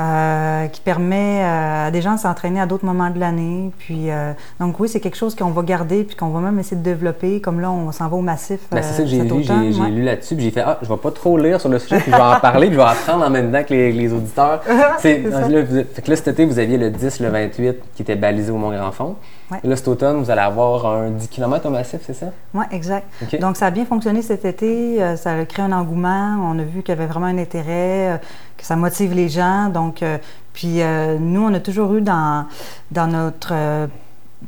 euh, qui permet euh, à des gens de s'entraîner à d'autres moments de l'année. Puis, euh, donc oui, c'est quelque chose qu'on va garder, puis qu'on va même essayer de développer. Comme là, on s'en va au massif ben, c'est ça que j'ai lu, j'ai, ouais. lu là-dessus, puis j'ai fait Ah, je vais pas trop lire sur le sujet, puis je vais en parler, puis je vais apprendre en même temps que les, les auditeurs. C'est- là, vous- fait que là, cet été, vous aviez le 10, le 28 qui était balisé au Mont-Grand-Fond. Ouais. Et Là, cet automne, vous allez avoir un 10 km au massif, c'est ça? Oui, exact. Donc, ça a bien fonctionné cet été. ça a créé un engouement. On a vu qu'il y avait vraiment un intérêt, que ça motive les gens. Donc, euh, puis euh, nous, on a toujours eu dans, dans notre euh,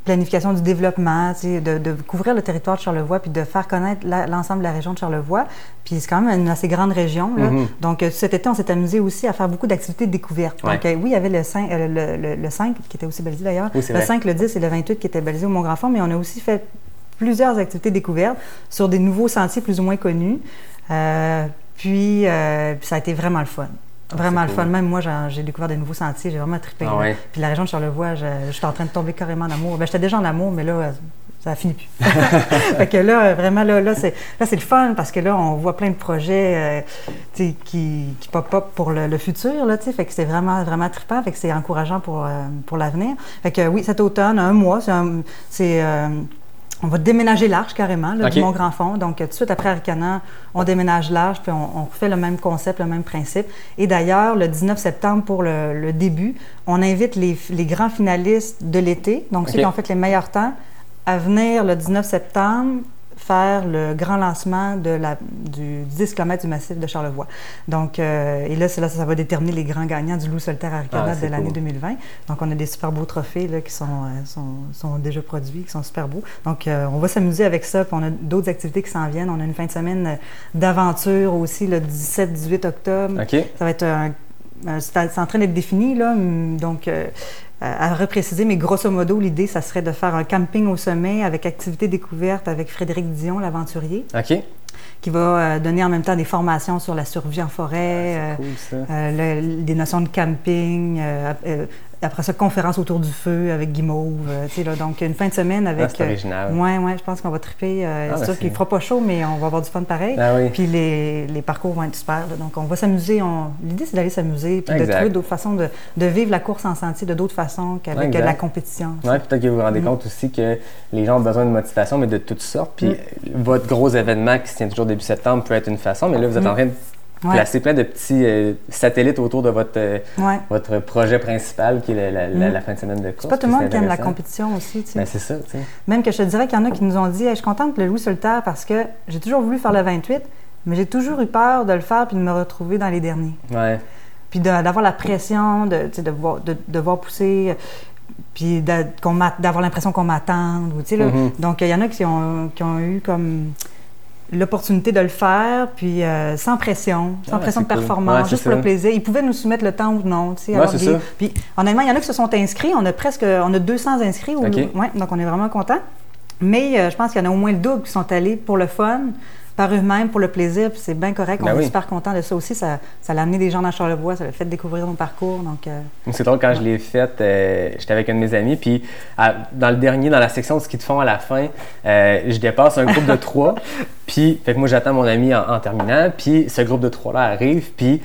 planification du développement, de, de couvrir le territoire de Charlevoix, puis de faire connaître l'ensemble de la région de Charlevoix. Puis c'est quand même une assez grande région. Là. Mhm. Donc cet été, on s'est amusé aussi à faire beaucoup d'activités de découverte. Ouais. Donc oui, il y avait le 5, euh, le, le- le 5 qui était aussi balisé d'ailleurs, Oui, le vrai. 5, le 10 et le 28 qui étaient balisés au Mont-Grand-Fond, mais on a aussi fait plusieurs activités découvertes sur des nouveaux sentiers plus ou moins connus. Euh, puis, euh, puis ça a été vraiment le fun. Vraiment le fun. Même moi, j'ai découvert des nouveaux sentiers. J'ai vraiment trippé. Ah ouais. Puis la région de Charlevoix, je, je suis en train de tomber carrément en amour. Ben, j'étais déjà en amour, mais là, ça a fini plus. fait que là, vraiment, là, là, c'est, le fun parce que là, on voit plein de projets euh, qui, qui pop-up pour le, le futur. Là, fait que c'est vraiment, vraiment trippant. Fait que c'est encourageant pour, euh, pour l'avenir. Fait que oui, cet automne, un mois, c'est, euh, on va déménager l'arche carrément, là, du Mont-Grand-Fond. Donc, euh, tout de suite après Arcana, on déménage l'arche, puis on, on refait le même concept, le même principe. Et d'ailleurs, le 19 septembre, pour le, le début, on invite les, les grands finalistes de l'été, donc ceux qui ont fait les meilleurs temps, à venir le 19 septembre faire le grand lancement de la, du 10 km du massif de Charlevoix. Donc, euh, et là, ça va déterminer les grands gagnants du Loup solitaire Arcana Ah, de l'année cool. 2020. Donc, on a des super beaux trophées là, qui sont, euh, sont, sont déjà produits, qui sont super beaux. Donc, euh, on va s'amuser avec ça. Puis, on a d'autres activités qui s'en viennent. On a une fin de semaine d'aventure aussi, le 17-18 octobre. Ça va être un. C'est en train d'être défini, là. Donc, euh, à repréciser, mais grosso modo, l'idée, ça serait de faire un camping au sommet avec activité découverte avec Frédéric Dion, l'aventurier, OK. qui va euh, donner en même temps des formations sur la survie en forêt, euh, Cool, ça. euh, le- des notions de camping, euh, euh, après ça, conférence autour du feu avec Guimauve. euh, là, donc, une fin de semaine avec. Ah, c'est original. ouais, ouais, je pense qu'on va triper. euh, Ah, c'est ben, sûr qu'il c'est- fera pas chaud, mais on va avoir du fun pareil. Ah oui. Puis les, les parcours vont être super. là. donc, on va s'amuser. on- L'idée, c'est d'aller s'amuser, puis de trouver d'autres façons de, de vivre la course en sentier de d'autres façons qu'avec la compétition. Ouais, peut-être que vous vous rendez Mm. compte aussi que les gens ont besoin de motivation, mais de toutes sortes. Puis Mm. euh, votre gros événement qui se tient toujours début septembre peut être une façon, mais là, vous êtes Mm. en train de Ouais. placer plein de petits euh, satellites autour de votre, euh, Ouais. votre projet principal, qui est la, la- la- Mm. la fin de semaine de course. C'est pas tout le monde qui aime la compétition aussi. tu sais. Ben, c'est ça, tu sais. Même que je te dirais qu'il y en a qui nous ont dit Hey, Je suis contente de le Louis solitaire parce que j'ai toujours voulu faire le 28, mais j'ai toujours eu peur de le faire puis de me retrouver dans les derniers. Ouais. Puis d'avoir la pression, de, voir, de, de voir pousser, puis d'avoir l'impression qu'on là. Mhm. Donc, il y en a qui ont, qui ont eu comme l'opportunité de le faire, puis euh, sans pression, sans Ah, pression de cool. performance, Ouais, juste pour le plaisir. Ils pouvaient nous soumettre le temps ou non. tu sais. Ouais, des-. Puis, honnêtement, il y en a qui se sont inscrits. On a presque on a 200 inscrits. au- OK. ouais, donc, on est vraiment contents. Mais euh, je pense qu'il y en a au moins le double qui sont allés pour le fun, par eux-mêmes, pour le plaisir, puis c'est bien correct. Ben on oui. est super contents de ça aussi. Ça, ça l'a amené des gens dans Charlevoix, ça l'a fait découvrir nos parcours. Donc, euh, C'est drôle, quand je l'ai faite, euh, j'étais avec un de mes amis, puis à- dans le dernier, dans la section de ski de fond à la fin, euh, je dépasse un groupe de trois, puis fait que moi j'attends mon ami en, en terminant, puis ce groupe de trois-là arrive, puis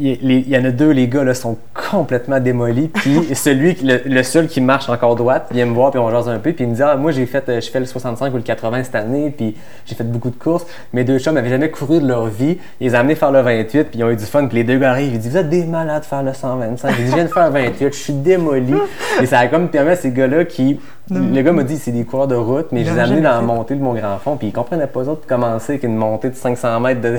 il y, en a deux, les gars là, sont complètement démolis, puis celui, le seul qui marche encore droite vient me voir, puis on jase un peu, puis il me dit ah, moi j'ai fait, euh, je fais le 65 ou le 80 cette année, puis j'ai fait beaucoup de courses, mes deux chums n'avaient jamais couru de leur vie, ils les ont amenés faire le 28, puis ils ont eu du fun, puis les deux gars arrivent, ils disent vous êtes des malades de faire le 125, ils disent je viens de faire le 28, je suis démoli, et ça a comme permis à ces gars-là qui, le gars m'a dit c'est des coureurs de route, mais je les ai amenés dans la montée de mon grand fond, puis ils comprenaient pas autres commencer avec une montée de 500 mètres de,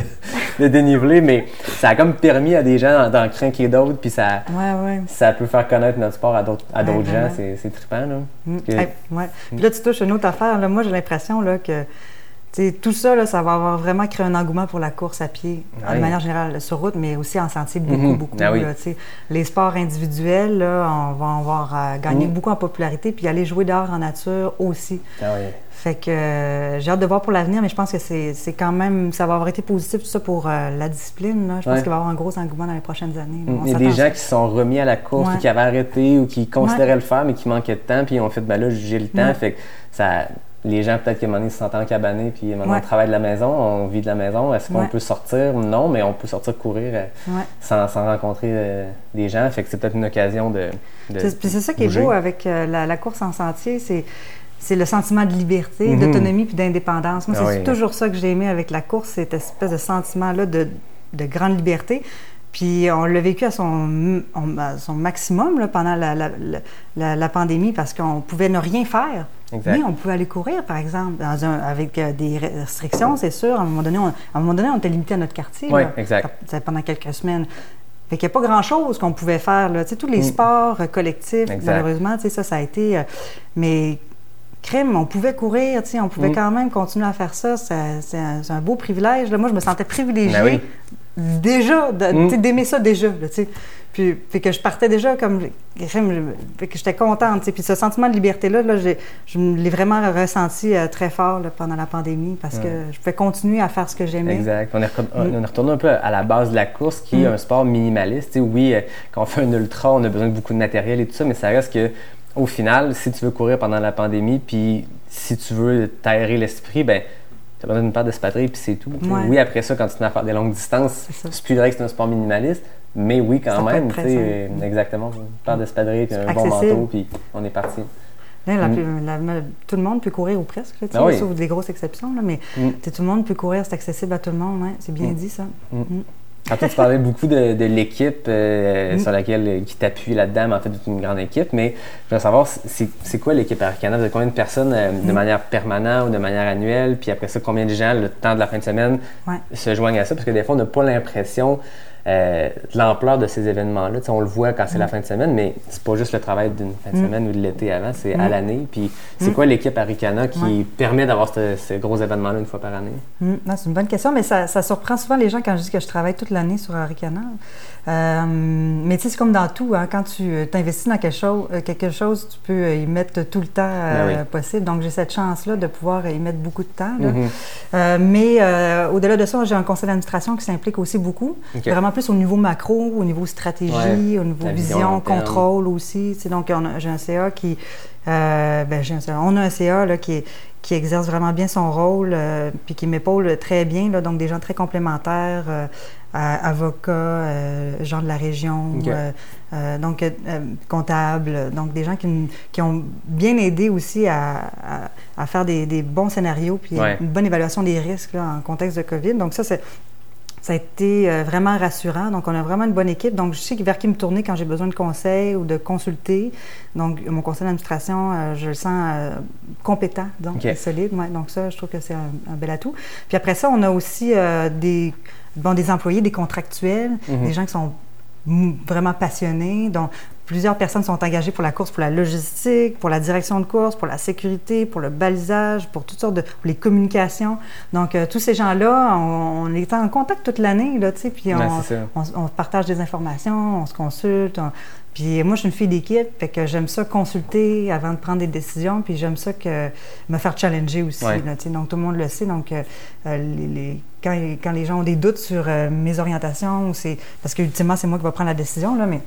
de dénivelé, mais ça a comme permis à des gens d'en craquer d'autres, puis ça, ouais, ouais. ça peut faire connaître notre sport à d'autres Ouais, gens, c'est trippant, là. Mm. Hey. Puis là, tu touches une autre affaire. Là. Moi, j'ai l'impression que tout ça, là, ça va avoir vraiment créé un engouement pour la course à pied, Oui. de manière générale, sur route, mais aussi en sentier, beaucoup, Mhm. beaucoup. Ah oui. là, les sports individuels, là, on va avoir euh, gagné Mhm. beaucoup en popularité, puis aller jouer dehors en nature aussi. Ah oui. Fait que euh, j'ai hâte de voir pour l'avenir, mais je pense que c'est quand même, ça va avoir été positif tout ça pour euh, la discipline. là. Je pense Ouais. qu'il va y avoir un gros engouement dans les prochaines années. On Il y a des gens qui se sont remis à la course, Ouais. qui avaient arrêté ou qui considéraient Ouais. le faire, mais qui manquaient de temps, puis ils ont fait, ben là, j'ai le temps. Fait que ça, les gens, peut-être qu'à un moment donné, se sentent encabanés, puis maintenant, Ouais. on travaille de la maison, on vit de la maison. Est-ce qu'on Ouais. peut sortir? Non, mais on peut sortir courir euh, Ouais. sans, sans rencontrer euh, des gens. Fait que c'est peut-être une occasion de. de C'est- Puis c'est ça qui est beau avec euh, la, la course en sentier, c'est c'est le sentiment de liberté, Mhm. d'autonomie puis d'indépendance. Moi, Ah c'est oui. toujours ça que j'ai aimé avec la course, cette espèce de sentiment-là de, de grande liberté. Puis on l'a vécu à son, on- à son maximum là, pendant la, la- la- la- la pandémie parce qu'on pouvait ne rien faire. Exact. Mais on pouvait aller courir, par exemple, dans un- avec euh, des restrictions, c'est sûr. À un moment donné, on, à un moment donné, on était limité à notre quartier. Oui, là. exact. Ça- pendant quelques semaines. Fait qu'il n'y a pas grand-chose qu'on pouvait faire. Là. Tu sais, tous les sports euh, collectifs, Mm. Exact. malheureusement, tu sais, ça, ça a été... euh, mais crème, on pouvait courir, tu sais, on pouvait Mm. quand même continuer à faire ça. Ça- C'est un, beau privilège. Là. Moi, je me sentais privilégiée Ben oui. Déjà, Mm. d'aimer ça déjà, là, tu sais. Puis, fait que je partais déjà comme... Fait que j'étais contente, tu sais. Puis ce sentiment de liberté-là, là, je me l'ai vraiment ressenti euh, très fort là, pendant la pandémie parce que je pouvais continuer à faire ce que j'aimais. Exact. On est, retourné, on est retourné un peu à la base de la course, qui est Mm. un sport minimaliste. Oui, euh, quand on fait un ultra, on a besoin de beaucoup de matériel et tout ça, mais ça reste que, au final, si tu veux courir pendant la pandémie, puis si tu veux t'aérer l'esprit, ben tu as besoin d'une paire d'espadrilles, puis c'est tout. Ouais. Oui, après ça, quand tu à faire des longues distances, C'est plus vrai que c'est un sport minimaliste, mais oui, quand Ça même. tu sais, exactement. Une paire d'espadrilles, puis un bon manteau, puis on est parti. Là, la Mm. plus- la- la- tout le monde peut courir ou presque, là, Ah oui. sauf des grosses exceptions, là, mais Mm. tout le monde peut courir, c'est accessible à tout le monde, c'est bien Mm. dit ça. Tantôt, tu parlais beaucoup de, de l'équipe euh, Mm. sur laquelle euh, qui t'appuie là-dedans, mais en fait, c'est une grande équipe. Mais je veux savoir, c'est quoi l'équipe Arcana? Vous avez combien de personnes euh, Mm. de manière permanente ou de manière annuelle? Puis après ça, combien de gens, le temps de la fin de semaine, Ouais. se joignent à ça? Parce que des fois, on n'a pas l'impression euh, l'ampleur de ces événements-là. On le voit quand c'est Mm. la fin de semaine, mais c'est pas juste le travail d'une fin de semaine ou de l'été avant, c'est à Mm. l'année. Puis c'est quoi l'équipe Aricana qui Ouais. permet d'avoir ce, ce gros événement-là une fois par année? Mm, c'est une bonne question, mais ça, ça surprend souvent les gens quand je dis que je travaille toute l'année sur Aricana. Euh, mais tu sais, c'est comme dans tout, hein, quand tu t'investis dans quelque chose, euh, quelque chose, tu peux euh, y mettre tout le temps euh, Ben oui. possible. Donc, j'ai cette chance-là de pouvoir y mettre beaucoup de temps. Mhm. Euh, mais euh, au-delà de ça, j'ai un conseil d'administration qui s'implique aussi beaucoup. Vraiment plus au niveau macro, au niveau stratégie, Ouais, au niveau vision contrôle aussi. Tu sais, donc, j'ai un CA qui. euh, ben, j'ai un CA. On a un CA là, qui, qui exerce vraiment bien son rôle, euh, puis qui m'épaule très bien. Là, donc, des gens très complémentaires, euh, avocats, gens de la région, donc comptables, donc des gens qui, qui ont bien aidé aussi à, à- à faire des, des bons scénarios, puis Ouais. une bonne évaluation des risques là, en contexte de COVID. Donc ça, c'est ça a été euh, vraiment rassurant. Donc, on a vraiment une bonne équipe. Donc, je sais vers qui me tourner quand j'ai besoin de conseils ou de consulter. Donc, mon conseil d'administration, euh, je le sens euh, compétent, donc et solide. Ouais. Donc, ça, je trouve que c'est un, un bel atout. Puis après ça, on a aussi euh, des, bon, des employés, des contractuels, Mhm. des gens qui sont vraiment passionnés. Donc, plusieurs personnes sont engagées pour la course, pour la logistique, pour la direction de course, pour la sécurité, pour le balisage, pour toutes sortes de... pour les communications. Donc, euh, tous ces gens-là, on, on est en contact toute l'année, là, tu sais, puis on, partage des informations, on se consulte. on- Puis moi, je suis une fille d'équipe, fait que j'aime ça consulter avant de prendre des décisions, puis j'aime ça que me faire challenger aussi. Ouais. là, tu sais. donc, tout le monde le sait. Donc, euh, euh, les, les- quand, quand les gens ont des doutes sur euh, mes orientations, c'est parce que ultimement, c'est moi qui vais prendre la décision, là, mais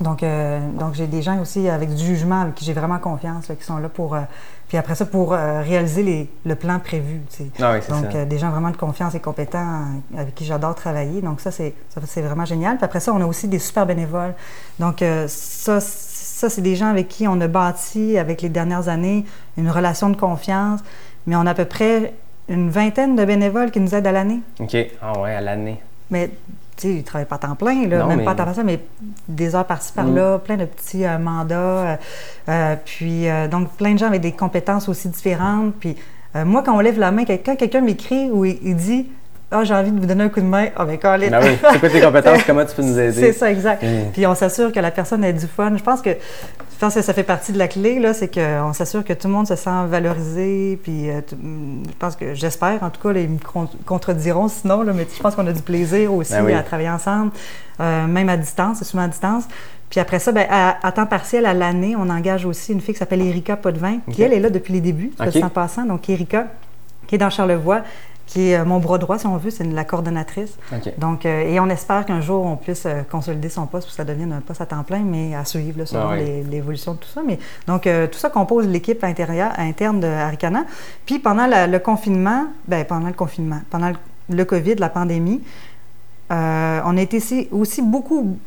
donc, euh, donc j'ai des gens aussi avec du jugement avec qui j'ai vraiment confiance, là, qui sont là pour. euh, puis après ça, pour euh, réaliser les- le plan prévu. tu sais. Ah oui, Donc, ça. des gens vraiment de confiance et compétents avec qui j'adore travailler. Donc, ça, c'est vraiment génial. Puis après ça, on a aussi des super bénévoles. Donc, ça, ça c'est des gens avec qui on a bâti, avec les dernières années, une relation de confiance. Mais on a à peu près une vingtaine de bénévoles qui nous aident à l'année. OK. Ah ouais, à l'année. Mais, sais, ils ne travaillent pas à temps plein, là, Non, même mais- pas à temps plein, mais des heures par-ci, par-là, plein de petits euh, mandats. euh, euh, puis, donc, plein de gens avec des compétences aussi différentes. Puis, moi, quand on lève la main, quand quand quelqu'un m'écrit ou il, il dit Ah, j'ai envie de vous donner un coup de main, ah, ben, Colin. Ben oui, c'est quoi tes compétences? Comment tu peux nous aider? C'est ça, exact. Mm. Puis on s'assure que la personne ait du fun. Je pense que, je pense que ça fait partie de la clé, là, c'est qu'on s'assure que tout le monde se sent valorisé. Puis euh, je pense que, j'espère, en tout cas, là, ils me con- contrediront sinon, là, mais je pense qu'on a du plaisir aussi Ben oui. à travailler ensemble, euh, même à distance, c'est souvent à distance. Puis après ça, ben, à, à temps partiel, à l'année, on engage aussi une fille qui s'appelle Erika Potvin, qui, elle, est là depuis les débuts, Ok. en passant. Donc, Erika, qui est dans Charlevoix, qui est euh, mon bras droit, si on veut, c'est la coordonnatrice. Donc, euh, et on espère qu'un jour, on puisse euh, consolider son poste pour que ça devienne un poste à temps plein, mais à suivre là, selon Ah oui. l'évolution de tout ça. Mais, donc, euh, tout ça compose l'équipe intérieure, interne de Aricana. Puis, pendant la- le confinement, ben, pendant le confinement, pendant le, le COVID, la pandémie, euh, on a été aussi, aussi beaucoup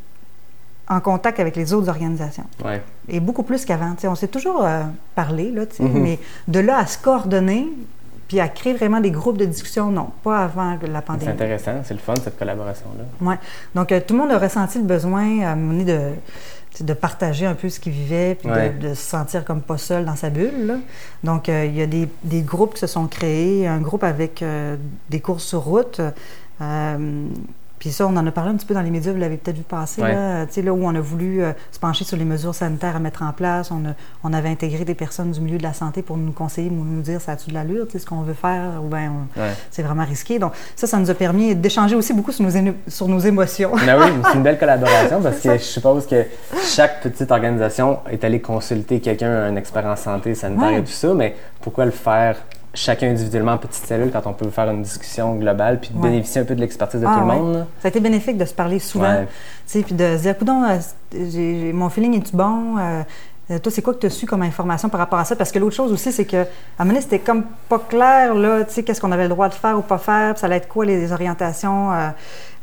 en contact avec les autres organisations. Ouais. Et beaucoup plus qu'avant. On s'est toujours euh, parlé, là, Mhm. mais de là à se coordonner, puis à créer vraiment des groupes de discussion, non, pas avant la C'est pandémie. intéressant, c'est le fun, cette collaboration-là. Ouais. Donc, euh, tout le monde a ressenti le besoin à un moment donné de, de partager un peu ce qu'il vivait, puis de- se sentir comme pas seul dans sa bulle. là. Donc, euh, il y a des, des groupes qui se sont créés, un groupe avec euh, des courses sur route. Puis ça, on en a parlé un petit peu dans les médias, vous l'avez peut-être vu passer, Ouais. là, là où on a voulu euh, se pencher sur les mesures sanitaires à mettre en place. On, a- on avait intégré des personnes du milieu de la santé pour nous conseiller, nous, nous dire ça a-tu de l'allure, ce qu'on veut faire, ou bien Ouais. c'est vraiment risqué. Donc ça, ça nous a permis d'échanger aussi beaucoup sur nos, sur nos émotions. Ben oui, c'est une belle collaboration parce que je suppose que chaque petite organisation est allée consulter quelqu'un, un expert en santé sanitaire Ouais. et tout ça, mais pourquoi le faire chacun individuellement en petites cellules quand on peut faire une discussion globale puis de Ouais. bénéficier un peu de l'expertise de Ah, tout le ouais. monde? Ça a été bénéfique de se parler souvent, sais, puis de se dire, coudon, mon feeling est-tu bon? Euh, euh, toi, c'est quoi que tu as su comme information par rapport à ça? Parce que l'autre chose aussi, c'est que, à un moment c'était comme pas clair, là, tu sais, qu'est-ce qu'on avait le droit de faire ou pas faire, puis ça allait être quoi les orientations euh,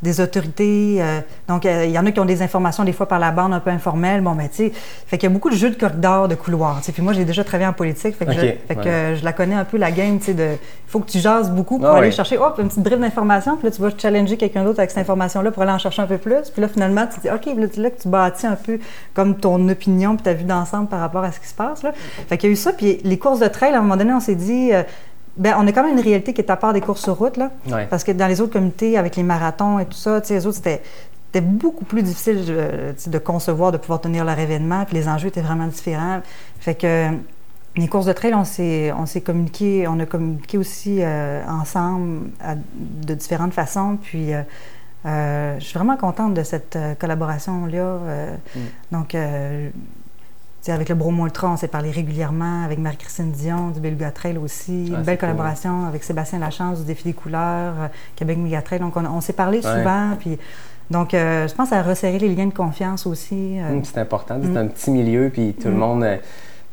des autorités. euh, donc, euh, il y en a qui ont des informations, des fois, par la bande un peu informelle. Bon, ben, tu sais, fait qu'il y a beaucoup de jeux de corridors, de couloirs, tu sais. Puis moi, j'ai déjà travaillé en politique, fait que, je, fait que ouais. je la connais un peu, la game, tu sais, de... Il faut que tu jases beaucoup pour Ah aller chercher, hop, une petite brief d'information, puis là, tu vas challenger quelqu'un d'autre avec cette information-là pour aller en chercher un peu plus. Puis là, finalement, tu te dis, OK, là, tu- là que tu bâtis un peu comme ton opinion puis ta vue d'ensemble par rapport à ce qui se passe. Là. Fait qu'il y a eu ça, puis les courses de trail, à un moment donné, on s'est dit, euh, ben, on a quand même une réalité qui est à part des courses sur route, là. Ouais. Parce que dans les autres communautés, avec les marathons et tout ça, les autres, c'était. C'était beaucoup plus difficile de concevoir, de pouvoir tenir leur événement, puis les enjeux étaient vraiment différents. Fait que les courses de trail, on s'est, on s'est communiqué, on a communiqué aussi euh, ensemble à- de différentes façons. Puis euh, euh, je suis vraiment contente de cette collaboration-là. euh, Donc, avec le Bromo Ultra, on s'est parlé régulièrement, avec Marie-Christine Dion du Beluga Trail aussi. Ah, une belle cool. collaboration avec Sébastien Lachance du Défi des couleurs, euh, Québec Trail. Donc, on, on s'est parlé Ouais. souvent. Puis, donc, euh, je pense a resserré les liens de confiance aussi. euh, Hum, c'est important. C'est un petit milieu, puis tout le monde, euh,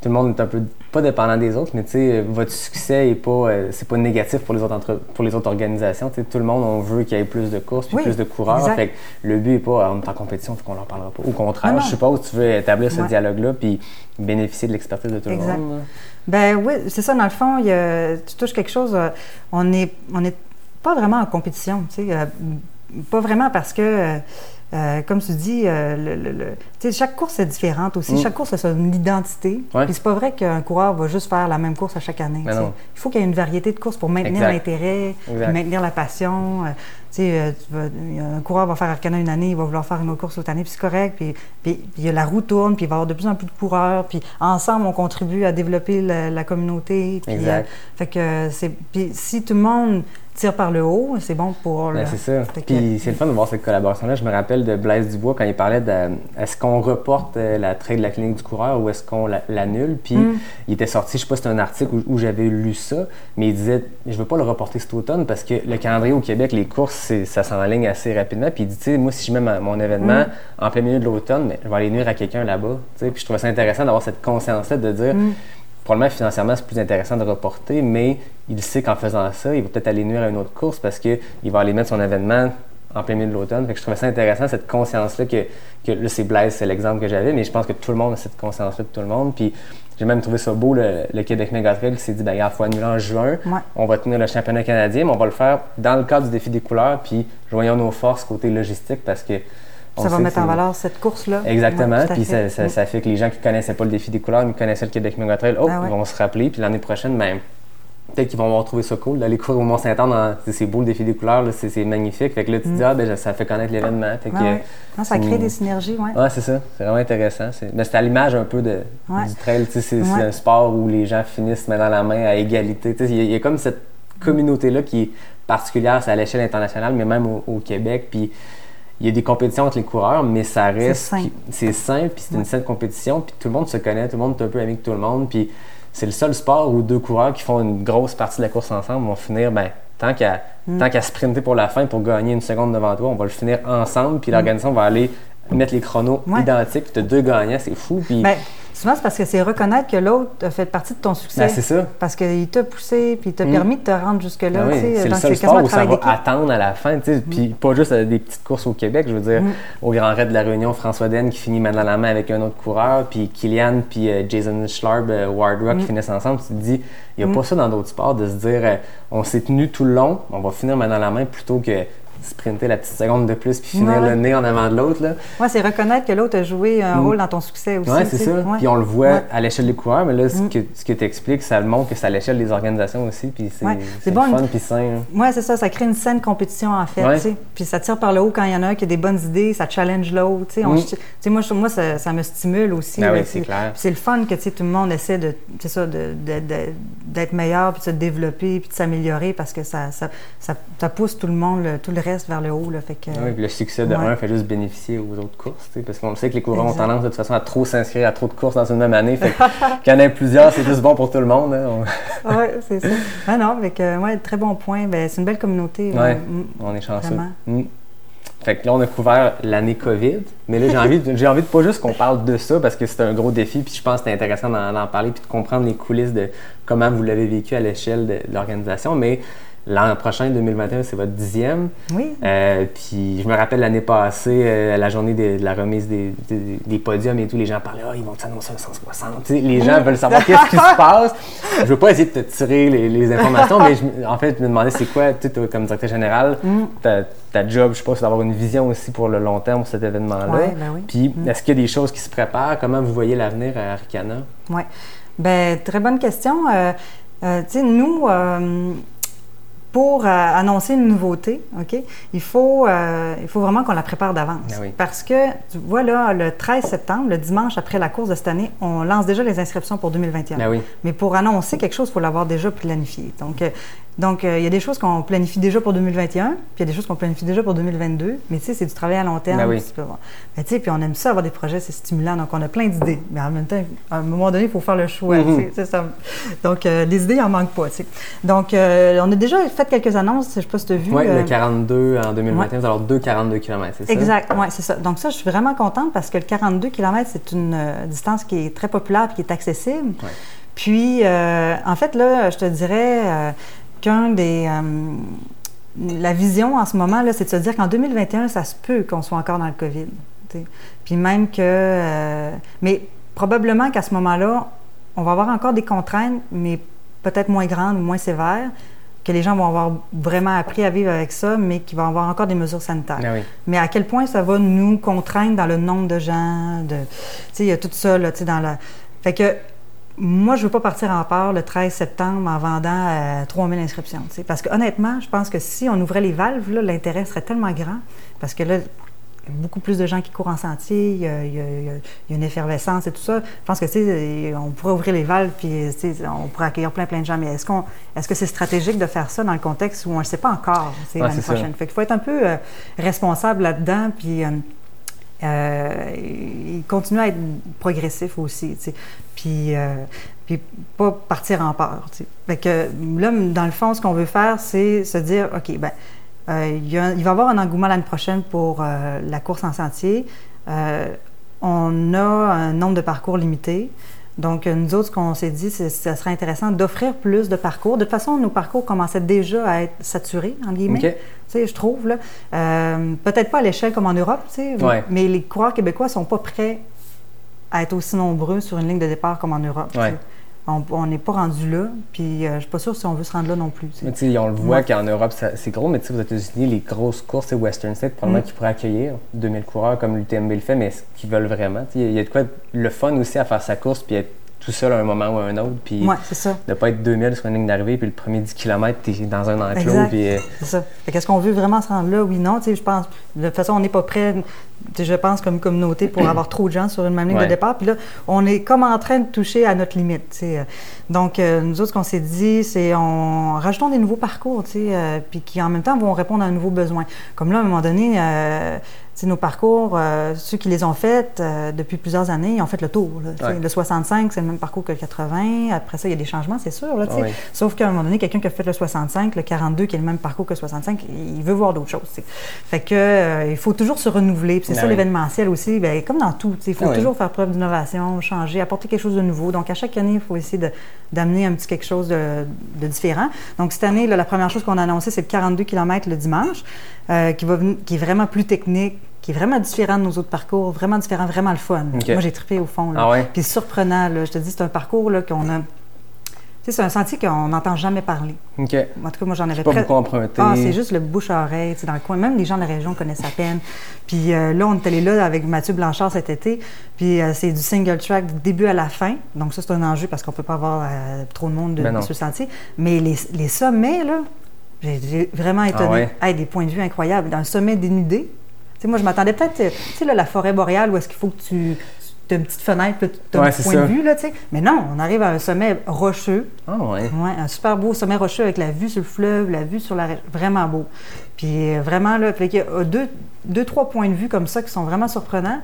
tout le monde est un peu pas dépendant des autres, mais tu sais, euh, votre succès est pas, euh, c'est pas négatif pour les autres entre- pour les autres organisations. Tout le monde, on veut qu'il y ait plus de courses, puis Oui, plus de coureurs. exact. Fait que le but est pas, ah, on est en compétition, qu'on leur parlera pas. Au contraire, Non, non. je suppose, tu veux établir ce Ouais. dialogue-là, puis bénéficier de l'expertise de tout Exact. le monde. là. Ben oui, c'est ça, dans le fond, il y a- tu touches quelque chose. euh, on n'est on est pas vraiment en compétition, tu sais. euh, pas vraiment parce que, euh, comme tu dis, euh, le- le- le- tu sais, chaque course est différente aussi. Mm. Chaque course a son identité. Ouais. Puis c'est pas vrai qu'un coureur va juste faire la même course à chaque année. Il faut qu'il y ait une variété de courses pour maintenir l'intérêt, maintenir la passion. Euh, tu vas- un coureur va faire Arcana une année, il va vouloir faire une autre course l'autre année, puis c'est correct. Puis, puis, puis la roue tourne, puis il va y avoir de plus en plus de coureurs. Puis ensemble, on contribue à développer la, la communauté. Puis, Exact. fait que c'est. Puis si tout le monde tire par le haut, c'est bon pour. Ben, le- c'est ça. Fait que- Puis c'est le fun de voir cette collaboration-là. Je me rappelle de Blaise Dubois quand il parlait de est-ce qu'on reporte euh, la trail de la clinique du coureur ou est-ce qu'on la- l'annule? Puis Mm. il était sorti, je sais pas si c'était un article où, où j'avais lu ça, mais il disait je veux pas le reporter cet automne parce que le calendrier au Québec, les courses, ça s'enligne assez rapidement. Puis il dit tu sais, moi si je mets ma- mon événement Mm. en plein milieu de l'automne, je vais aller nuire à quelqu'un là-bas. Puis je trouvais ça intéressant d'avoir cette conscience-là de dire Mm. Probablement financièrement c'est plus intéressant de reporter, mais il sait qu'en faisant ça, il va peut-être aller nuire à une autre course parce qu'il va aller mettre son événement en plein milieu de l'automne. Fait que je trouvais ça intéressant, cette conscience-là que, que là, c'est Blaise, c'est l'exemple que j'avais, mais je pense que tout le monde a cette conscience-là de tout le monde. Puis j'ai même trouvé ça beau, le, le Québec Mega Trail qui s'est dit, ben, il faut annuler en juin. Ouais. On va tenir le championnat canadien, mais on va le faire dans le cadre du défi des couleurs, puis joignons nos forces côté logistique parce que. On Ça va mettre en valeur cette course-là. Exactement. Puis fait. ça, ça- Mm. ça fait que les gens qui connaissaient pas le défi des couleurs, mais qui connaissaient le Québec Mega Trail, oh, Ah ouais. ils vont se rappeler. Puis l'année prochaine, ben, peut-être qu'ils vont avoir trouvé ça cool d'aller courir au Mont-Saint-Anne. C'est beau le défi des couleurs, c'est magnifique. Fait que là, tu te dis, ah, ben, ça fait connaître l'événement. Mm. Ouais. Non, ça crée des synergies, oui. Ouais, c'est ça. C'est vraiment intéressant. C'est c'est à l'image un peu de, Ouais. du trail. C'est un sport où les gens finissent main dans la main à égalité. Il y, a- il y a comme cette communauté-là qui est particulière, c'est à l'échelle internationale, mais même au, au Québec. Puis il y a des compétitions entre les coureurs, mais ça reste. C'est simple, puis c'est une saine compétition, puis tout le monde se connaît, tout le monde est un peu ami avec tout le monde. Puis c'est le seul sport où deux coureurs qui font une grosse partie de la course ensemble vont finir, ben, tant qu'à Mm. sprinter pour la fin pour gagner une seconde devant toi, on va le finir ensemble, puis l'organisation va aller mettre les chronos Mm. Ouais. identiques, puis tu as deux gagnants, c'est fou. Puis, Ben, souvent, c'est parce que c'est reconnaître que l'autre a fait partie de ton succès. Ben, c'est ça. Parce qu'il t'a poussé, puis il t'a Mm. permis de te rendre jusque-là. Ben oui, tu sais. c'est le seul sport où ça va. Mm. attendre à la fin, tu sais, puis pas juste euh, des petites courses au Québec, je veux dire, Mm. au Grand Raid de la Réunion, François Den qui finit main dans la main avec un autre coureur, puis Kylian puis euh, Jason Schlarb, euh, Ward Mm. Rock qui finissent ensemble, tu te dis, il n'y a pas ça dans d'autres sports, de se dire, euh, on s'est tenu tout le long, on va finir main dans la main plutôt que sprinter la petite seconde de plus puis finir Ouais. le nez en avant de l'autre. Ouais, c'est reconnaître que l'autre a joué un Mm. rôle dans ton succès aussi. Tu c'est ça. Ouais. Puis on le voit Ouais. à l'échelle des coureurs, mais là, ce Mm. que, ce que tu expliques, ça montre que c'est à l'échelle des organisations aussi. Puis c'est bon, fun une- puis sain. hein. Ouais, c'est ça, ça crée une saine compétition en fait. Puis ça tire par le haut quand il y en a un qui a des bonnes idées, ça challenge l'autre, tu Mm. sais, moi, moi ça, ça me stimule aussi. Ben oui, c'est clair. C'est le fun que tout le monde essaie de, ça, de- de- de- d'être meilleur, puis de se développer, puis de s'améliorer parce que ça, ça, ça, pousse tout le monde, tout le reste vers le haut, là. Fait que, Oui, puis le succès de Ouais. un fait juste bénéficier aux autres courses, parce qu'on sait que les coureurs ont tendance de toute façon à trop s'inscrire à trop de courses dans une même année. Fait qu'il y en plusieurs, c'est juste bon pour tout le monde. hein. On- ouais, c'est ça. Ah non, avec, ouais, très bon point. Ben, c'est une belle communauté. Ouais. Mm. On est chanceux. Mm. Fait que là, on a couvert l'année COVID, mais là, j'ai envie, de- j'ai envie de pas juste qu'on parle de ça parce que c'est un gros défi, puis je pense que c'est intéressant d'en, d'en parler puis de comprendre les coulisses de comment vous l'avez vécu à l'échelle de, de l'organisation. Mais l'an prochain, 2021, c'est votre dixième. Oui. Euh, puis je me rappelle l'année passée, euh, à la journée de, de la remise des, des- des podiums et tout, les gens parlaient Ah, ils vont s'annoncer un 160. Tu sais, les gens veulent savoir qu'est-ce qui se passe. Je veux pas essayer de te tirer les, les informations, mais je en fait, je me demandais c'est quoi, tu comme directeur général, ta, ta job, je sais pas, c'est d'avoir une vision aussi pour le long terme pour cet événement-là. Ouais, ben oui. Puis est-ce qu'il y a des choses qui se préparent? Comment vous voyez l'avenir à Arcana? Oui. Ben, très bonne question. Euh, tu sais, nous, pour euh, annoncer une nouveauté, OK, il faut, euh, il faut vraiment qu'on la prépare d'avance. Ah oui. Parce que, tu vois, là, le 13 septembre, le dimanche après la course de cette année, on lance déjà les inscriptions pour 2021. Ben oui. Mais pour annoncer quelque chose, il faut l'avoir déjà planifié. Donc, euh, donc euh, il y a des choses qu'on planifie déjà pour 2021, puis il y a des choses qu'on planifie déjà pour 2022. Mais tu sais, c'est du travail à long terme. Ben oui. puis tu sais, puis on aime ça avoir des projets, c'est stimulant. Donc, on a plein d'idées. Mais en même temps, à un moment donné, il faut faire le choix. Mhm. c'est ça. Donc, euh, les idées, il en manque pas. Donc, euh, on a déjà fait quelques annonces. Je sais pas si tu as vu. Oui, le 42 en 2021, vous allez avoir deux 42 km, c'est ça? Exact, oui, c'est ça. Donc ça, je suis vraiment contente parce que le 42 km, c'est une distance qui est très populaire et qui est accessible. Ouais. Puis, euh, en fait, là, je te dirais euh, qu'un des... euh, la vision en ce moment, là, c'est de se dire qu'en 2021, ça se peut qu'on soit encore dans le COVID. Puis même que... euh, mais probablement qu'à ce moment-là, on va avoir encore des contraintes, mais peut-être moins grandes ou moins sévères, que les gens vont avoir vraiment appris à vivre avec ça, mais qu'il va y avoir encore des mesures sanitaires. Ah oui. Mais à quel point ça va nous contraindre dans le nombre de gens, de, tu sais, il y a tout ça, là, tu sais, dans la... Fait que moi, je veux pas partir en part le 13 septembre en vendant euh, 3000 inscriptions, parce que honnêtement, je pense que si on ouvrait les valves, l'intérêt serait tellement grand, parce que là, il y a beaucoup plus de gens qui courent en sentier, il y a, il y a- il y a- il y a une effervescence et tout ça. Je pense que, tu sais, on pourrait ouvrir les valves, puis, sais, on pourrait accueillir plein, plein de gens, mais est-ce qu'on, est-ce que c'est stratégique de faire ça dans le contexte où on ne le sait pas encore, Ouais, l'année prochaine? Fait qu'il faut être un peu euh, responsable là-dedans, puis euh, euh, il continue à être progressif aussi. Puis, euh, puis pas partir en peur. Fait que là, dans le fond, ce qu'on veut faire, c'est se dire, OK, ben euh, il, il va y avoir un engouement l'année prochaine pour euh, la course en sentier. On a un nombre de parcours limité. Donc, nous autres, ce qu'on s'est dit, c'est que ce serait intéressant d'offrir plus de parcours. De toute façon, nos parcours commençaient déjà à être saturés, en guillemets. Tu sais, je trouve, là. Euh, Peut-être pas à l'échelle comme en Europe, tu sais, Ouais. mais les coureurs québécois sont pas prêts à être aussi nombreux sur une ligne de départ comme en Europe. tu Ouais. sais. On- n'est pas rendu là, puis euh, je suis pas sûre si on veut se rendre là non plus. tu sais. Mais tu sais, on le voit Ouais. qu'en Europe, c'est gros, mais aux États-Unis, les grosses courses, c'est Western State, probablement Mm. qui pourraient accueillir 2000 coureurs comme l'UTMB le fait, mais qui veulent vraiment. Il y a de quoi le fun aussi à faire sa course, puis être tout seul à un moment ou à un autre, puis Ouais, ça. de pas être 2000 sur une ligne d'arrivée, puis le premier 10 km, tu es dans un enclos, euh, C'est ça. Qu'est-ce qu'on veut vraiment se rendre là? Oui, non. Je pense, de toute façon, on n'est pas prêt, je pense, comme communauté, pour avoir trop de gens sur une même ligne Ouais. de départ. Puis là, on est comme en train de toucher à notre limite. sais. Donc, euh, nous autres, ce qu'on s'est dit, c'est on rajoutons des nouveaux parcours, euh, puis qui en même temps vont répondre à un nouveau besoin. Comme là, à un moment donné, sais, nos parcours, euh, ceux qui les ont faits euh, depuis plusieurs années, ils ont fait le tour. là. Ouais. Le 65, c'est le même parcours que le 80. Après ça, il y a des changements, c'est sûr. Là. Sauf qu'à un moment donné, quelqu'un qui a fait le 65, le 42, qui est le même parcours que le 65, il veut voir d'autres choses. Fait que euh, il faut toujours se renouveler. C'est ça l'événementiel aussi, ben, comme dans tout. Il faut toujours faire preuve d'innovation, changer, apporter quelque chose de nouveau. Donc à chaque année, il faut essayer d'amener un petit quelque chose de, de différent. Donc cette année, là, la première chose qu'on a annoncé, c'est le 42 km le dimanche, euh, qui, va, qui est vraiment plus technique qui est vraiment différent de nos autres parcours, vraiment différent, vraiment le fun. Moi, j'ai trippé au fond. là. Ah ouais? Puis surprenant, là. je te dis, c'est un parcours là, qu'on a sais, c'est un sentier qu'on n'entend jamais parler. OK. En tout cas, moi, j'en avais Pas beaucoup emprunté. Ah, c'est juste le bouche à oreille, dans le coin. Même les gens de la région connaissent à peine. Puis euh, là, on est allé là avec Mathieu Blanchard cet été. Puis euh, c'est du single track du début à la fin. Donc ça, c'est un enjeu parce qu'on peut pas avoir euh, trop de monde de, Ben sur le sentier. Mais les, les sommets, là, j'ai vraiment étonné. Ah ouais? Hey, des points de vue incroyables. Dans un sommet dénudé, tu sais, moi, je m'attendais peut-être, euh, tu sais, la forêt boréale où est-ce qu'il faut que tu. tu as une petite fenêtre, tu as Ouais, un point de vue, là, tu sais. Mais non, on arrive à un sommet rocheux. Ah, ouais. Oui, un super beau sommet rocheux avec la vue sur le fleuve, la vue sur la. Vraiment beau. Puis euh, vraiment, là, qu'il y a deux, deux, trois points de vue comme ça qui sont vraiment surprenants.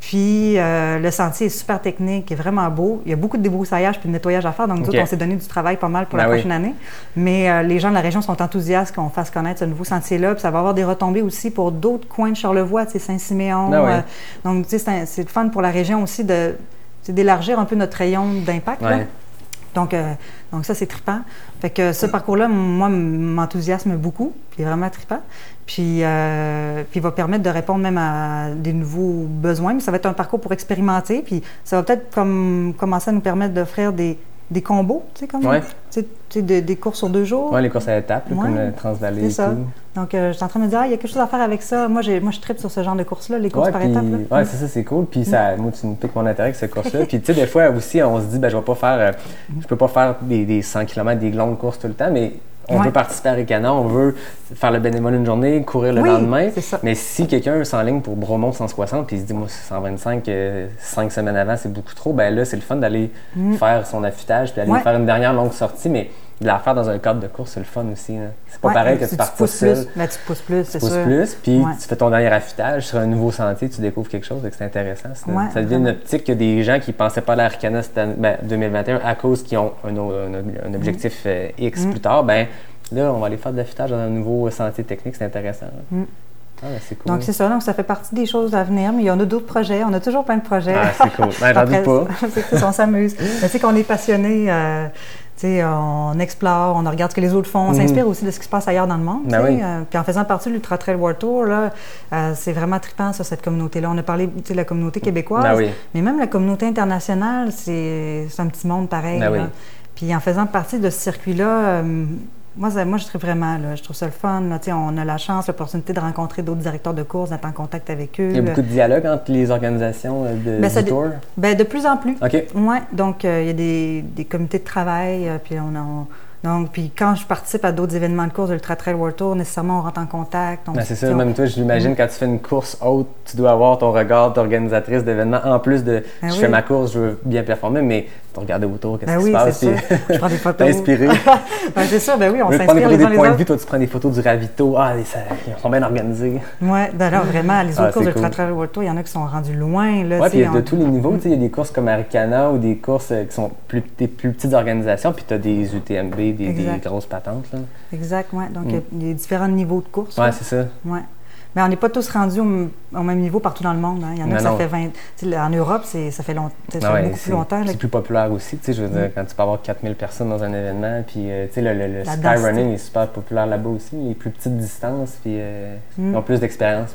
Puis euh, le sentier est super technique, est vraiment beau. Il y a beaucoup de débroussaillage puis de nettoyage à faire. Donc, nous OK. autres, on s'est donné du travail pas mal pour la Ben oui. prochaine année. Mais euh, les gens de la région sont enthousiastes qu'on fasse connaître ce nouveau sentier-là. Puis ça va avoir des retombées aussi pour d'autres coins de Charlevoix, tu sais, Saint-Siméon. Ben oui. euh, donc, tu sais, c'est fun pour la région aussi de d'élargir un peu notre rayon d'impact. Ouais. Donc, euh, donc ça, c'est trippant. Fait que ce parcours-là, moi, m'enthousiasme beaucoup. Puis vraiment trippant. Puis, euh, puis il va permettre de répondre même à des nouveaux besoins. Mais ça va être un parcours pour expérimenter. Puis ça va peut-être comme, commencer à nous permettre d'offrir des, des combos, tu sais, comme Ouais. tu sais, tu sais, des, des courses sur deux jours. Ouais, les courses à étapes, Ouais. comme le Transvallée et ça. tout. Donc, euh, je suis en train de me dire, ah, il y a quelque chose à faire avec ça. Moi, j'ai, moi je trippe sur ce genre de courses-là, les courses Ouais, par puis- étapes. là. Mm. c'est ça, c'est cool. Puis ça, moi, tu me piques mon intérêt avec cette course-là. puis tu sais, des fois aussi, on se dit, ben, je vais pas faire, euh, je peux pas faire des, des 100 km, des longues courses tout le temps, mais on Ouais. veut participer à Ricana, on veut faire le bénévole une journée, courir le Oui, lendemain. Mais si quelqu'un s'enligne pour Bromont 160, puis il se dit, moi, 125, euh, cinq semaines avant, c'est beaucoup trop, ben là, c'est le fun d'aller faire son affûtage, puis d'aller Mm. Ouais. faire une dernière longue sortie, mais de la faire dans un cadre de course, c'est le fun aussi. là. C'est pas Ouais, pareil que si tu pars pousses plus, ben, tu pousses plus, c'est Tu pousses sûr. plus, puis Ouais. tu fais ton dernier affûtage sur un nouveau sentier, tu découvres quelque chose, et que c'est intéressant. ça. Ouais, ça devient une optique que des gens qui pensaient pas à l'Arcana cette année- ben, 2021 à cause qu'ils ont un, o- un- un objectif euh, X Mm. plus tard, ben là, on va aller faire de l'affûtage dans un nouveau sentier technique, c'est intéressant. Mm. Ah, ben, c'est cool. Donc, c'est ça. Donc, ça fait partie des choses à venir, mais il y en a d'autres projets. On a toujours plein de projets. Ah, c'est cool. Ben, j'en doute pas. c'est on s'amuse. Mais sais qu'on est passionné, euh, on explore, on regarde ce que les autres font, on s'inspire aussi de ce qui se passe ailleurs dans le monde. Mhm. Ben oui. Euh, puis en faisant partie de l'Ultra Trail World Tour, là, euh, c'est vraiment trippant, ça, cette communauté-là. On a parlé de la communauté québécoise, Ben oui. mais même la communauté internationale, c'est un petit monde pareil. Ben oui. Puis en faisant partie de ce circuit-là, euh, moi, ça- moi, je trouve vraiment, là, je trouve ça le fun. là. On a la chance, l'opportunité de rencontrer d'autres directeurs de course, d'être en contact avec eux. Il y a beaucoup de dialogue entre les organisations euh, de, Ben, du tour? Ben, de plus en plus. OK. Oui, donc euh, il y a des, des comités de travail, euh, puis on, donc puis quand je participe à d'autres événements de course de l'Ultra Trail World Tour, nécessairement on rentre en contact. on- Ben, c'est ça, on- même toi, je l'imagine, quand tu fais une course haute, tu dois avoir ton regard d'organisatrice d'événements, en plus de Ben je oui. fais ma course, je veux bien performer, mais tu regardes autour, qu'est-ce Ben qui oui, se passe. Je prends des photos. T'es inspiré. ben, c'est ça, ben oui, on de des s'inspire les uns des les points de vue, toi, tu prends des photos du ravito. Ah, ça- ils sont bien organisés. Oui, d'ailleurs, vraiment, les autres Ah, courses de cool. Trail World Tour, il y en a qui sont rendus loin. Tu puis il y a sais, de tous les niveaux. Il y a des courses comme Aricana ou des courses euh, qui sont plus, des plus petites organisations, puis tu as des UTMB, des, des grosses patentes. Là. Exact, oui. Donc, il y a- y a différents niveaux de course. Mm. Ouais, là. c'est ça. Ouais. Mais on n'est pas tous rendus au, même niveau partout dans le monde. hein. Il y en a qui ça fait 20. tu sais, là, En Europe, ça fait, long- ça fait Ah ouais, beaucoup plus longtemps. c'est plus populaire aussi. Tu sais, je veux dire, quand tu peux avoir 4000 personnes dans un événement, puis euh, tu sais, le, le, le La skyrunning densité. est super populaire là-bas aussi. Les plus petites distances, puis euh, Mm. ils ont plus d'expérience,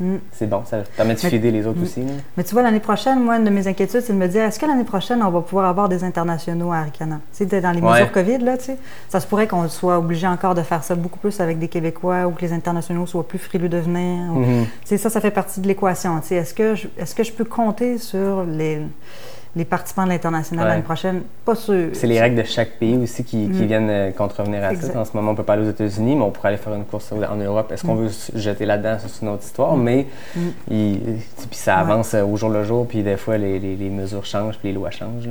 Mm. c'est bon. Ça permet de Mais- fider les autres Mm. aussi. là. Mais tu vois, l'année prochaine, moi, une de mes inquiétudes, c'est de me dire est-ce que l'année prochaine, on va pouvoir avoir des internationaux à Aricana Tu sais, dans les Ouais. mesures COVID, là, tu sais, ça se pourrait qu'on soit obligé encore de faire ça beaucoup plus avec des Québécois ou que les internationaux soient plus frileux de venir. ou- Mhm. Tu sais, ça, ça fait partie de l'équation. Tu sais, Est-ce que, je, est-ce que je peux compter sur les, les participants de l'international Ouais. l'année prochaine? Pas sûr. C'est les règles de chaque pays aussi qui, qui Mm. viennent euh, contrevenir à Exact. ça. En ce moment, on peut pas aller aux États-Unis, mais on pourrait aller faire une course en Europe. Est-ce qu'on veut se jeter là-dedans? C'est une autre histoire, mais Mm. il- puis ça avance euh, au jour le jour, puis des fois, les, les- les mesures changent, puis les lois changent.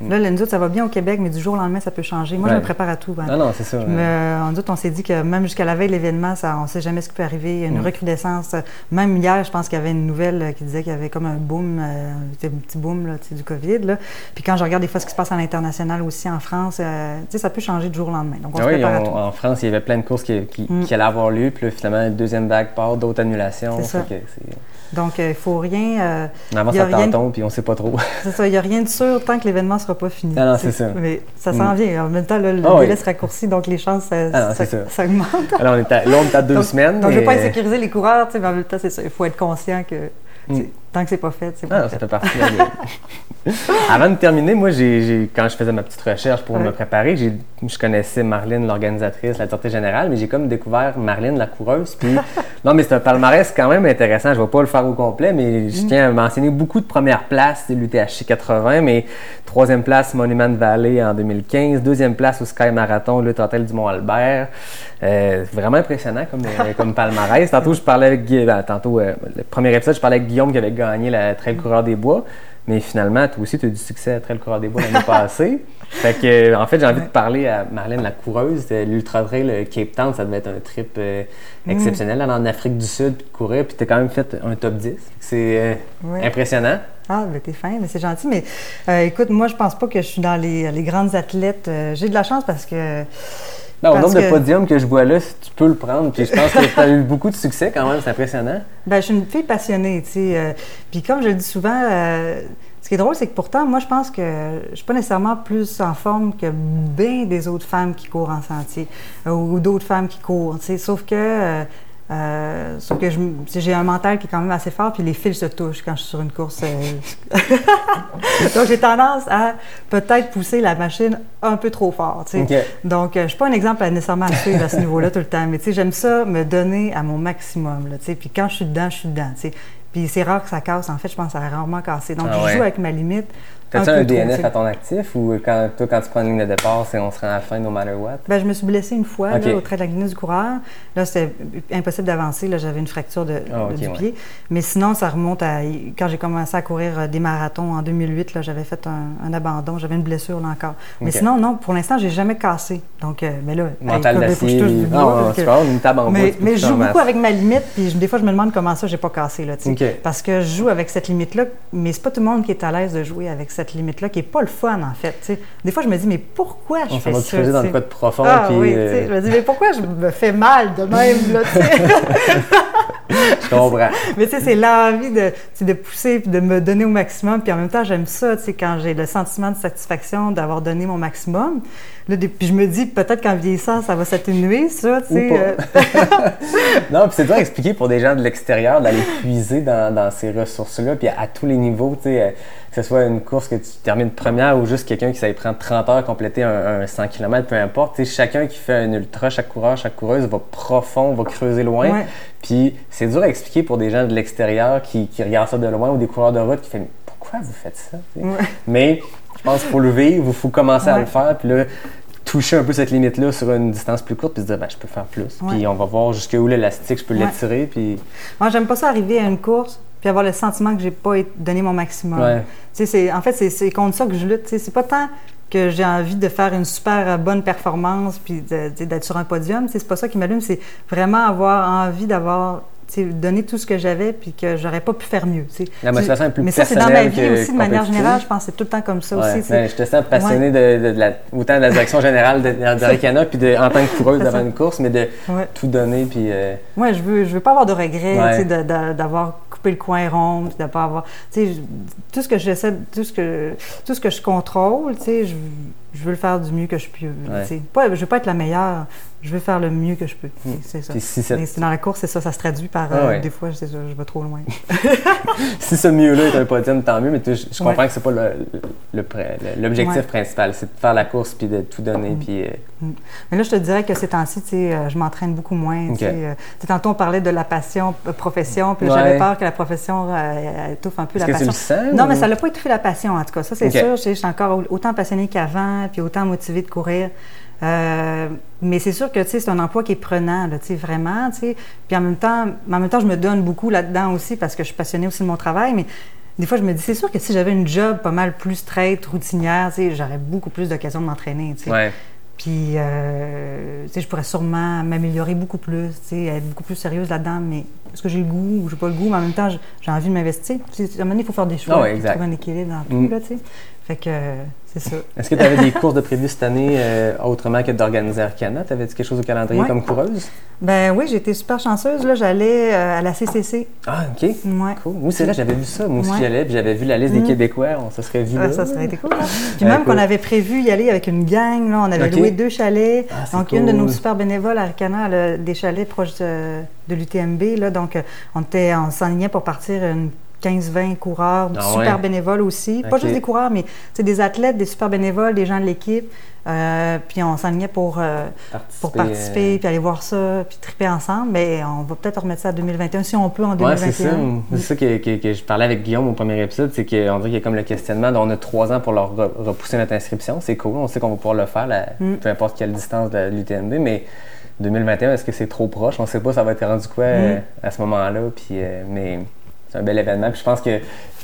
là. Là, nous autres, ça va bien au Québec, mais du jour au lendemain, ça peut changer. Moi, je me prépare à tout. hein. Non, non, c'est ça. Nous autres, on s'est dit que même jusqu'à la veille de l'événement, ça, on ne sait jamais ce qui peut arriver. Une Mm. recrudescence. Même hier, je pense qu'il y avait une nouvelle euh, qui disait qu'il y avait comme un boom, euh, un petit boom là, sais, du COVID. Là. Puis quand je regarde des fois ce qui se passe à l'international aussi en France, euh, ça peut changer du jour au lendemain. Donc, on Ah se oui, à tout. en France, il y avait plein de courses qui, qui, Mm. qui allaient avoir lieu, puis là, finalement, deuxième vague part, d'autres annulations. Ça. Que Donc, euh, il ne faut rien. euh, on avance Il y a à tâtons, puis on sait pas trop. c'est ça, il n'y a rien de sûr tant que l'événement ne sera pas fini. Non, non, c'est ça. Mais ça s'en Mm. vient. En même temps, là, le Ah oui. délai se raccourcit, donc les chances, ça, Ah non, ça- augmente. Alors, on est à, là, on est à deux donc, semaines. Donc, je ne veux pas insécuriser les coureurs, mais en même temps, c'est ça. Il faut être conscient que sais, Tant que c'est pas fait, c'est pas Ah, ça fait. partie de la game. Avant de terminer, moi, j'ai, j'ai- quand je faisais ma petite recherche pour Ouais. me préparer, je connaissais Marlène, l'organisatrice, la directrice générale, mais j'ai comme découvert Marlène, la coureuse. Puis, non, mais c'est un palmarès quand même intéressant. Je ne vais pas le faire au complet, mais je tiens à mentionner beaucoup de premières places, c'est l'UTHC 80, mais troisième place, Monument Valley en 2015, deuxième place au Sky Marathon, le Hôtel du Mont-Albert. Euh, vraiment impressionnant comme, euh, comme palmarès. Tantôt, je parlais avec Guy- ben, tantôt, euh, le premier épisode, je parlais avec Guillaume qui avait gagné la Trail Coureur des Bois. Mais finalement, toi aussi, tu as eu du succès à Trail Coureur des Bois l'année passée. Fait que, euh, en fait, j'ai envie de parler à Marlène, la coureuse. L'Ultra Trail euh, Cape Town, ça devait être un trip euh, exceptionnel, aller en Afrique du Sud, puis de courir, puis tu as quand même fait un top 10. C'est euh, impressionnant. Ah, ben t'es fin, mais c'est gentil. Mais euh, écoute, moi, je pense pas que je suis dans les, les grandes athlètes. J'ai de la chance parce que. Ben, au nombre de podiums que je vois là, tu peux le prendre. Puis je pense que tu as eu beaucoup de succès quand même, c'est impressionnant. Ben, je suis une fille passionnée, tu sais. euh, Puis comme je le dis souvent, euh, ce qui est drôle, c'est que pourtant, moi, je pense que je suis pas nécessairement plus en forme que bien des autres femmes qui courent en sentier euh, ou d'autres femmes qui courent, tu sais. Sauf que, euh, sauf que j'ai un mental qui est quand même assez fort, puis les fils se touchent quand je suis sur une course. euh. Donc, j'ai tendance à peut-être pousser la machine un peu trop fort. Donc, euh, je suis pas un exemple à nécessairement à suivre à ce niveau-là tout le temps, mais j'aime ça me donner à mon maximum, là. Puis quand je suis dedans, je suis dedans. Puis c'est rare que ça casse. En fait, je pense que ça a rarement cassé. Donc, Ah je joue avec ma limite. T'as-tu un, tu DNF à ton actif ou quand, toi, quand tu prends une ligne de départ, c'est on se rend à la fin no matter what? Ben, je me suis blessée une fois OK. là, au trait de la Guinness du coureur. Là, c'était impossible d'avancer. Là, j'avais une fracture de, Ah, du ouais. pied. Mais sinon, ça remonte à quand j'ai commencé à courir euh, des marathons en 2008. Là, j'avais fait un, un abandon. J'avais une blessure là encore. Mais sinon, non, pour l'instant, j'ai jamais cassé. Donc, euh, mais là, Mental d'acier. touche du Ah, tu une table en mais, mais je joue beaucoup avec ma limite, puis des fois, je me demande comment ça, j'ai pas cassé, là. Parce que je joue avec cette limite-là, mais c'est pas tout le monde qui est à l'aise de jouer avec cette limite-là, qui est pas le fun, en fait, tu sais. Des fois, je me dis, mais pourquoi je On fais va ça? te creuser dans le quoi de profond. Ah puis, oui, euh, je me dis, mais pourquoi je me fais mal de même, là, je comprends. mais tu sais, c'est l'envie de, de pousser puis de me donner au maximum. Puis en même temps, j'aime ça, tu sais, quand j'ai le sentiment de satisfaction d'avoir donné mon maximum. Là, puis je me dis, peut-être qu'en vieillissant, ça va s'atténuer, ça, tu sais. Euh, Non, puis c'est dur à expliquer pour des gens de l'extérieur d'aller puiser dans, dans ces ressources-là, puis à, à tous les niveaux, tu sais, euh, que ce soit une course que tu termines première ou juste quelqu'un qui ça lui prend 30 heures à compléter un, un 100 km, peu importe, tu sais, chacun qui fait un ultra, chaque coureur, chaque coureuse va profond, va creuser loin, Ouais. puis c'est dur à expliquer pour des gens de l'extérieur qui, qui regardent ça de loin ou des coureurs de route qui font pourquoi vous faites ça? Ouais. Mais je pense qu'il faut le vivre, il faut commencer à le faire, puis là, toucher un peu cette limite-là sur une distance plus courte, puis se dire, ben, je peux faire plus. Puis on va voir jusqu'où l'élastique, je peux l'étirer, puis... Moi, j'aime pas ça arriver à une course puis avoir le sentiment que j'ai pas donné mon maximum. Ouais. C'est, en fait, c'est, contre ça que je lutte. C'est pas tant que j'ai envie de faire une super euh, bonne performance puis d'être sur un podium. C'est pas ça qui m'allume. C'est vraiment avoir envie d'avoir donné tout ce que j'avais puis que j'aurais pas pu faire mieux. La motivation est plus Mais ça, c'est dans ma vie aussi, de manière générale. Je pense que c'est tout le temps comme ça Ouais. aussi. Ben, je te sens passionné de, de- de la, autant de la direction générale de, de Ricana, puis de, en tant que coureuse devant une course, mais de Ouais. tout donner, puis... euh, je veux, je veux pas avoir de regrets, d'avoir le coin rond, puis de pas avoir, tu sais, tout ce que j'essaie, tout ce que, tout ce que je contrôle, tu sais, je, je veux le faire du mieux que je peux. Ouais. Pas, je veux pas être la meilleure, je veux faire le mieux que je peux. Mm. C'est ça. Si Mais dans la course, c'est ça, ça se traduit par Ah euh, des fois, ça, je vais trop loin. si ce mieux-là est un podium, tant mieux, mais tu- je, je comprends Ouais. que c'est pas le- le- le- l'objectif Ouais. principal, c'est de faire la course, puis de tout donner, Mm. puis... euh, Mais là, je te dirais que ces temps-ci, euh, je m'entraîne beaucoup moins. tantôt, on parlait de la passion, profession, puis j'avais peur que la profession étouffe un peu la que tu passion. le sens? Non, mais ça l'a pas étouffé la passion, en tout cas. Ça, c'est sûr. Je je suis encore autant passionnée qu'avant, puis autant motivée de courir. Euh, mais c'est sûr que, c'est un emploi qui est prenant, là, vraiment. Puis en même temps, en même temps, je me donne beaucoup là-dedans aussi parce que je suis passionnée aussi de mon travail, mais des fois, je me dis, c'est sûr que si j'avais une job pas mal plus straight, routinière, j'aurais beaucoup plus d'occasions de m'entraîner. Ouais. Puis, euh, je pourrais sûrement m'améliorer beaucoup plus, être beaucoup plus sérieuse là-dedans, mais est-ce que j'ai le goût ou j'ai pas le goût, mais en même temps, j'ai- envie de m'investir. Tu À un moment donné, il faut faire des choix, Ah ouais, puis exact. trouver un équilibre dans tout, Mm. là, tu sais. Fait que, euh, c'est ça. Est-ce que tu avais des courses de prévues cette année euh, autrement que d'organiser Arcana? T'avais-tu quelque chose au calendrier Ouais. comme coureuse? Ben oui, été super chanceuse, là, j'allais euh, à la CCC. Ah, OK. Ouais. Cool. Oui, c'est vrai, j'avais vu ça. Moi aussi, Ouais. j'allais, puis j'avais vu la liste des Mm. Québécois. On se serait vu Ah, là. ça, été cool. hein. Puis Ouais, même cool. qu'on avait prévu y aller avec une gang, là, on avait loué deux chalets. Ah, donc, une de nos super bénévoles à Arcana, elle a des chalets proches de, de l'UTMB. Là, donc, euh, on, était, on s'enlignait pour partir une 15-20 coureurs, Ah super ouais? bénévoles aussi. Pas juste des coureurs, mais des athlètes, des super bénévoles, des gens de l'équipe. Euh, puis on s'enlignait pour, euh, pour participer, euh, puis aller voir ça, puis triper ensemble. Mais on va peut-être remettre ça à 2021 si on peut en Ouais, 2021. c'est ça. C'est ça que, que- que je parlais avec Guillaume au premier épisode, c'est qu'on dirait qu'il y a comme le questionnement. On a trois ans pour leur re- repousser notre inscription. C'est cool, on sait qu'on va pouvoir le faire, Mm. peu importe quelle distance de l'UTMB, mais 2021, est-ce que c'est trop proche? On sait pas, ça va être rendu quoi euh, Mm. à ce moment-là. Puis, euh, mais c'est un bel événement. Puis je pense que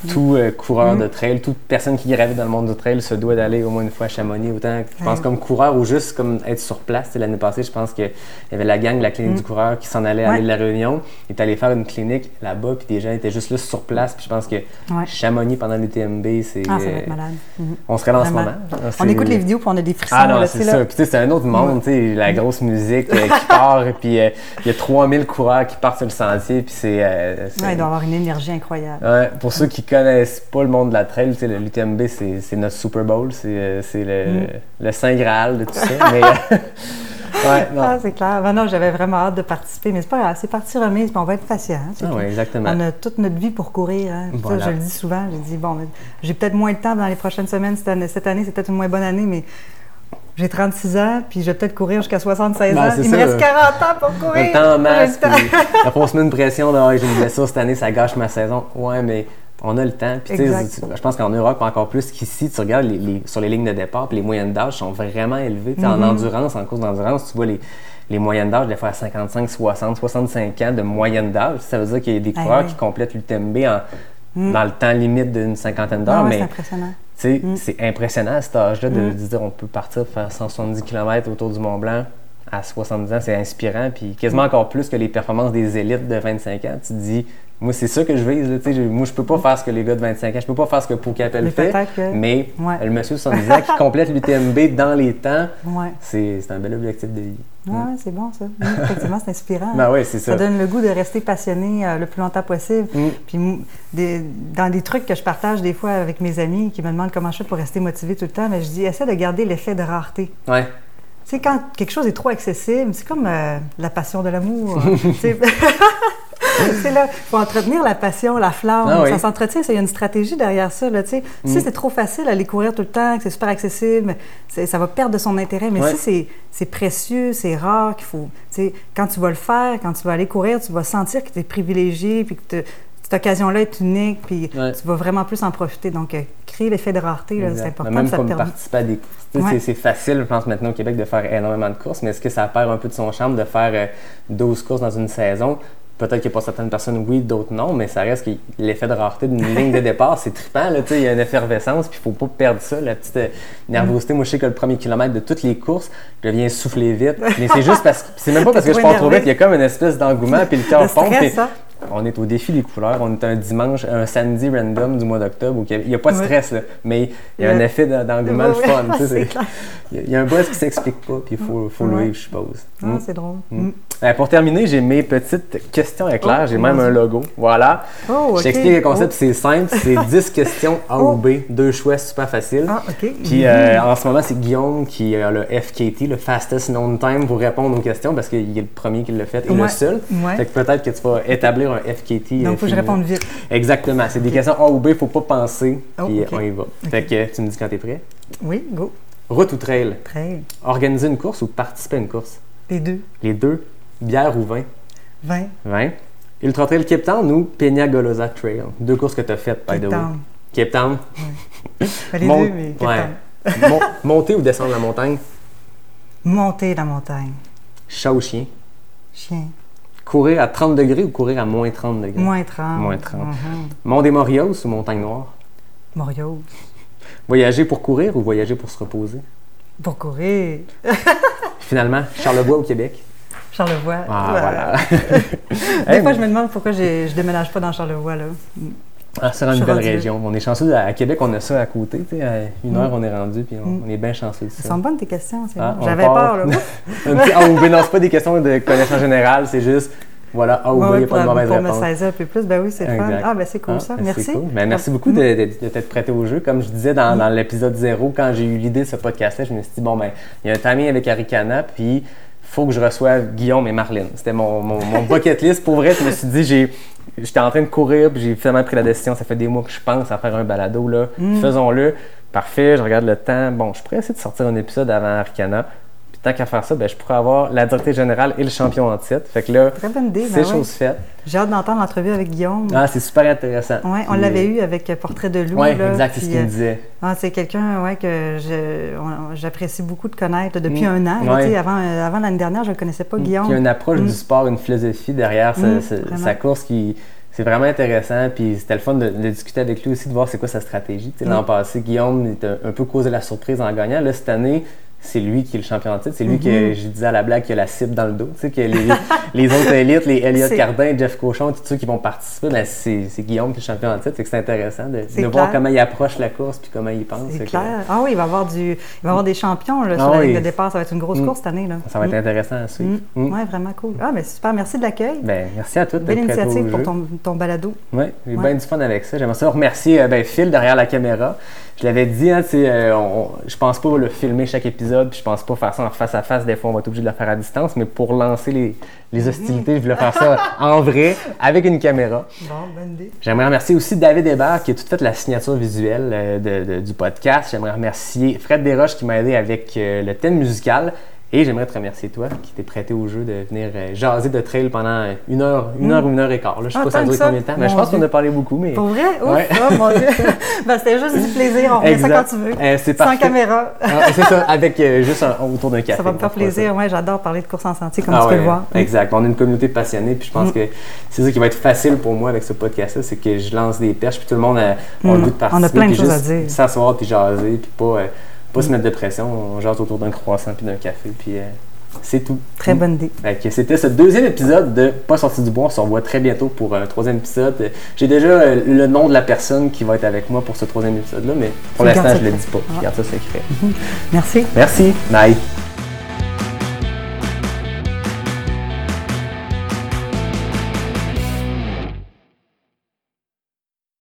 tout euh, coureur Mm. de trail, toute personne qui gravite dans le monde du trail se doit d'aller au moins une fois à Chamonix. Autant, je pense, comme coureur ou juste comme être sur place. L'année passée, je pense qu'il y avait la gang de la clinique du coureur qui s'en allait à Mm. Ouais. l'île de la Réunion. Étaient allés faire une clinique là-bas, puis des gens étaient juste là sur place. Puis je pense que Ouais. Chamonix pendant l'UTMB, c'est. Ah, ça va être malade. Mhm. On serait dans ce Vraiment. moment. On écoute les vidéos, puis on a des frissons. ah non, là, c'est ça. là. Puis c'est un autre monde, tu sais, la grosse musique euh, qui part, puis euh, il y a 3000 coureurs qui partent sur le sentier, puis c'est... Ouais, il doit avoir une énergie incroyable. Ouais, pour ceux qui connaissent pas le monde de la trail, tu sais, le- l'UTMB, c'est notre Super Bowl, c'est le, Mm. le Saint Graal de tout ça. mais, euh, ouais, non. Ah, c'est clair. Ben non, j'avais vraiment hâte de participer, mais c'est pas grave, c'est parti remise, puis on va être patient. hein, Ah exactement. On a toute notre vie pour courir. hein. Ça, Voilà. je le dis souvent. Je dis, bon, j'ai peut-être moins le temps dans les prochaines semaines. Cette année, cette année c'est peut-être une moins bonne année, mais j'ai 36 ans, puis je vais peut-être courir jusqu'à 76 Ben, ans. Il me reste 40 ans pour courir. Le temps en masse, puis après on se met une pression de Ah, j'ai une blessure cette année, ça gâche ma saison. Ouais, mais on a le temps. Puis, je pense qu'en Europe, encore plus qu'ici, tu regardes les, les- sur les lignes de départ, puis les moyennes d'âge sont vraiment élevées. Sais, Mm-hmm. En endurance, en course d'endurance, tu vois les, les moyennes d'âge, des fois à 55, 60, 65 ans de moyenne d'âge. Ça veut dire qu'il y a des Ah coureurs oui. qui complètent l'UTMB en, dans le temps limite d'une cinquantaine d'heures. Ah mais c'est impressionnant. sais, c'est impressionnant à cet âge-là de, Mm. dire on peut partir faire 170 km autour du Mont Blanc à 70 ans, c'est inspirant, puis quasiment encore plus que les performances des élites de 25 ans. Tu te dis, moi, c'est ça que je vise. là, je- moi, je peux pas faire ce que les gars de 25 ans, je peux pas faire ce que Poukapel Mais fait, que- mais Ouais. le monsieur de 70 ans qui complète l'UTMB dans les temps, Ouais. c'est un bel objectif de vie. Ouais, c'est bon, ça. Effectivement, c'est inspirant. Ben oui, c'est ça. Ça donne le goût de rester passionné euh, le plus longtemps possible. Mm. Puis des- dans des trucs que je partage des fois avec mes amis qui me demandent comment je fais pour rester motivé tout le temps, mais je dis essaie de garder l'effet de rareté. Ouais. Tu sais, quand quelque chose est trop accessible, c'est comme euh, la passion de l'amour. C'est là, il faut entretenir la passion, la flamme. Ah oui. Ça s'entretient, il y a une stratégie derrière ça. Là, sais. Mm. Si c'est trop facile aller courir tout le temps, que c'est super accessible, ça va perdre de son intérêt. Mais Ouais. si c'est- précieux, c'est rare, qu'il faut. Quand tu vas le faire, quand tu vas aller courir, tu vas sentir que tu es privilégié, puis que te- cette occasion-là est unique, puis Ouais. tu vas vraiment plus en profiter. Donc, euh, créer l'effet de rareté, c'est important. Même ça comme permet- participer à des Ouais. c'est- C'est facile, je pense, maintenant au Québec de faire énormément de courses, mais est-ce que ça perd un peu de son charme de faire euh, 12 courses dans une saison? Peut-être que pour certaines personnes, oui, d'autres non, mais ça reste que l'effet de rareté d'une ligne de départ, c'est trippant. là, tu sais, Il y a une effervescence, puis il ne faut pas perdre ça, la petite euh, nervosité. Moi, je sais que le premier kilomètre de toutes les courses, je viens souffler vite. Mais c'est juste parce que c'est même pas parce que je pars trop vite, il y a comme une espèce d'engouement, puis le cœur pompe. stress, puis hein? On est au défi des couleurs. On est un dimanche, un samedi random du mois d'octobre il n'y a pas de stress, là, mais il y a un effet d'en- d'engouement fun. Il y a- il y a un buzz qui s'explique pas, puis il faut, faut le vivre, je suppose. Ah, Mm. c'est drôle. Mm. Mm. Euh, pour terminer, j'ai mes petites questions éclairs. Oh, j'ai même un logo. Voilà. Oh, Je ok. t'explique le concept, Oh. c'est simple. C'est 10 questions A Oh. ou B. Deux choix super faciles. Ah, OK. Puis euh, en ce moment, c'est Guillaume qui a le FKT, le Fastest Known Time, pour répondre aux questions parce qu'il est le premier qui l'a fait et le seul. Fait que peut-être que tu vas établir un FKT. euh, Donc, il faut que je réponde vite. Exactement. C'est des questions A ou B, faut pas penser. Oh, puis ok. on y va. Fait que euh, tu me dis quand t'es prêt. Oui, go. Route ou trail? Très. Organiser une course ou participer à une course? Les deux. Les deux. Bière ou vin? 20. Vin. Ultra Trail Cape Town ou Peña Golosa Trail? Deux courses que tu as faites, by Cape the way. Town. Cape Town. Ben, les deux, mais Cape ouais. Town. Mon- monter ou descendre la montagne? Monter la montagne. Chat ou chien? Chien. Courir à 30 degrés ou courir à moins 30 degrés? Moins 30. Moins 30. Mhm. Mont des Morios ou Montagne Noire? Morio. Voyager pour courir ou voyager pour se reposer? Pour courir. Finalement, Charlevoix au Québec? Charlevoix. Ah, voilà. Des Hey, fois, je me demande pourquoi je déménage pas dans Charlevoix. Là. Ah, c'est une belle région. On est chanceux. À Québec, on a ça à côté. tu sais, À une Mm. heure, on est rendu, puis on, Mm. on est bien chanceux ça. sont bonnes tes questions, c'est Ah, J'avais peur. Là. Un petit B, non, c'est pas des questions de connaissance générale, c'est juste, voilà, A ou B, Ouais, il n'y a pas de mauvaise pour me réponse. saisir un peu plus, ben oui, c'est fun. Ah, ben c'est cool Ah, ça. ben, Merci. cool. Ben, merci beaucoup de, de- de t'être prêté au jeu. Comme je disais dans, dans l'épisode 0, quand j'ai eu l'idée de ce podcast-là, je me suis dit, bon, ben, il y a un timing avec Arikana, puis faut que je reçoive Guillaume et Marlène. C'était mon, mon, mon bucket list. Pour vrai, je me suis dit, j'ai, j'étais en train de courir, puis j'ai finalement pris la décision. Ça fait des mois que je pense à faire un balado, là. Faisons-le. Parfait, je regarde le temps. Bon, je pourrais essayer de sortir un épisode avant Arcana. Puis tant qu'à faire ça, ben, je pourrais avoir la directrice générale et le champion en titre. Fait que là, Très bonne idée, c'est ben ouais. chose faite. J'ai hâte d'entendre l'entrevue avec Guillaume. Ah, c'est super intéressant. Ouais, on Puis, l'avait eu avec Portrait de loup. Là, exact, c'est ce qu'il me euh, disait. Ah, c'est quelqu'un ouais, que j'apprécie beaucoup de connaître depuis Mm. un an. là, Ouais. tu sais, avant euh, avant l'année dernière, je ne connaissais pas Guillaume. Qui a une approche Mm. du sport, une philosophie derrière sa, Mm, course qui. C'est vraiment intéressant, puis c'était le fun de, de discuter avec lui aussi, de voir c'est quoi sa stratégie. L'an Mm. passé, Guillaume était un, un peu causé la surprise en gagnant. Là, cette année, c'est lui qui est le champion en titre. C'est lui Mm-hmm. que, je disais à la blague, qui a la cible dans le dos. Tu sais, que les, les autres élites, les Elliott C'est- Cardin, Jeff Cochon, tous ceux qui vont participer, ben, c'est Guillaume qui est le champion en titre. C'est intéressant de, voir comment il approche la course, puis comment il pense. C'est que clair. Ah oui, il va y avoir, du, il va avoir des champions là, sur Ah la oui. ligne de départ. Ça va être une grosse Mm. course cette année. Là. Ça va être intéressant à suivre. Mm. Oui, vraiment cool. Ah, mais super. Merci de l'accueil. Ben, merci à toi Belle initiative pour ton, ton balado. Oui, j'ai Ouais. bien du fun avec ça. J'aimerais ça remercier euh, ben, Phil derrière la caméra. Je l'avais dit, hein, tu sais, euh, on- je pense pas le filmer chaque épisode, puis je pense pas faire ça en face à face. Des fois, on va être obligé de le faire à distance, mais pour lancer les, les hostilités, je voulais faire ça en vrai, avec une caméra. Bon, bonne idée. J'aimerais remercier aussi David Hébert qui a tout fait la signature visuelle euh, de- de- du podcast. J'aimerais remercier Fred Desroches qui m'a aidé avec euh, le thème musical. Et j'aimerais te remercier toi qui t'es prêté au jeu de venir euh, jaser de trail pendant une heure, une heure ou une heure et quart. Là, je sais Ah, pas ça a duré combien de temps, mais je pense qu'on a parlé beaucoup. Mais... Pour vrai? Ouf, Ouais. oh, mon Dieu. ben, C'était juste du plaisir. On fait ça quand tu veux. Euh, Sans parfait. caméra. Ah, c'est ça, avec euh, juste un- autour d'un café. Ça va me faire plaisir. Ouais, j'adore parler de course en sentier, comme Ah tu peux le voir. Exact. On est une communauté de passionnés, puis je pense que c'est ça qui va être facile pour moi avec ce podcast-là, c'est que je lance des perches, puis tout le monde a, a le Mm. goût de On a participer. plein de choses à dire. S'asseoir puis jaser, puis pas, euh, pas se mettre de pression. On jase autour d'un croissant puis d'un café, puis euh, c'est tout. Très bonne idée. C'était ce deuxième épisode de Pas sorti du bois. On se revoit très bientôt pour un troisième épisode. Euh, J'ai déjà euh, le nom de la personne qui va être avec moi pour ce troisième épisode-là, mais pour le l'instant, je le secret. dis pas. Je Ah. garde ça secret. Merci. Merci. Bye.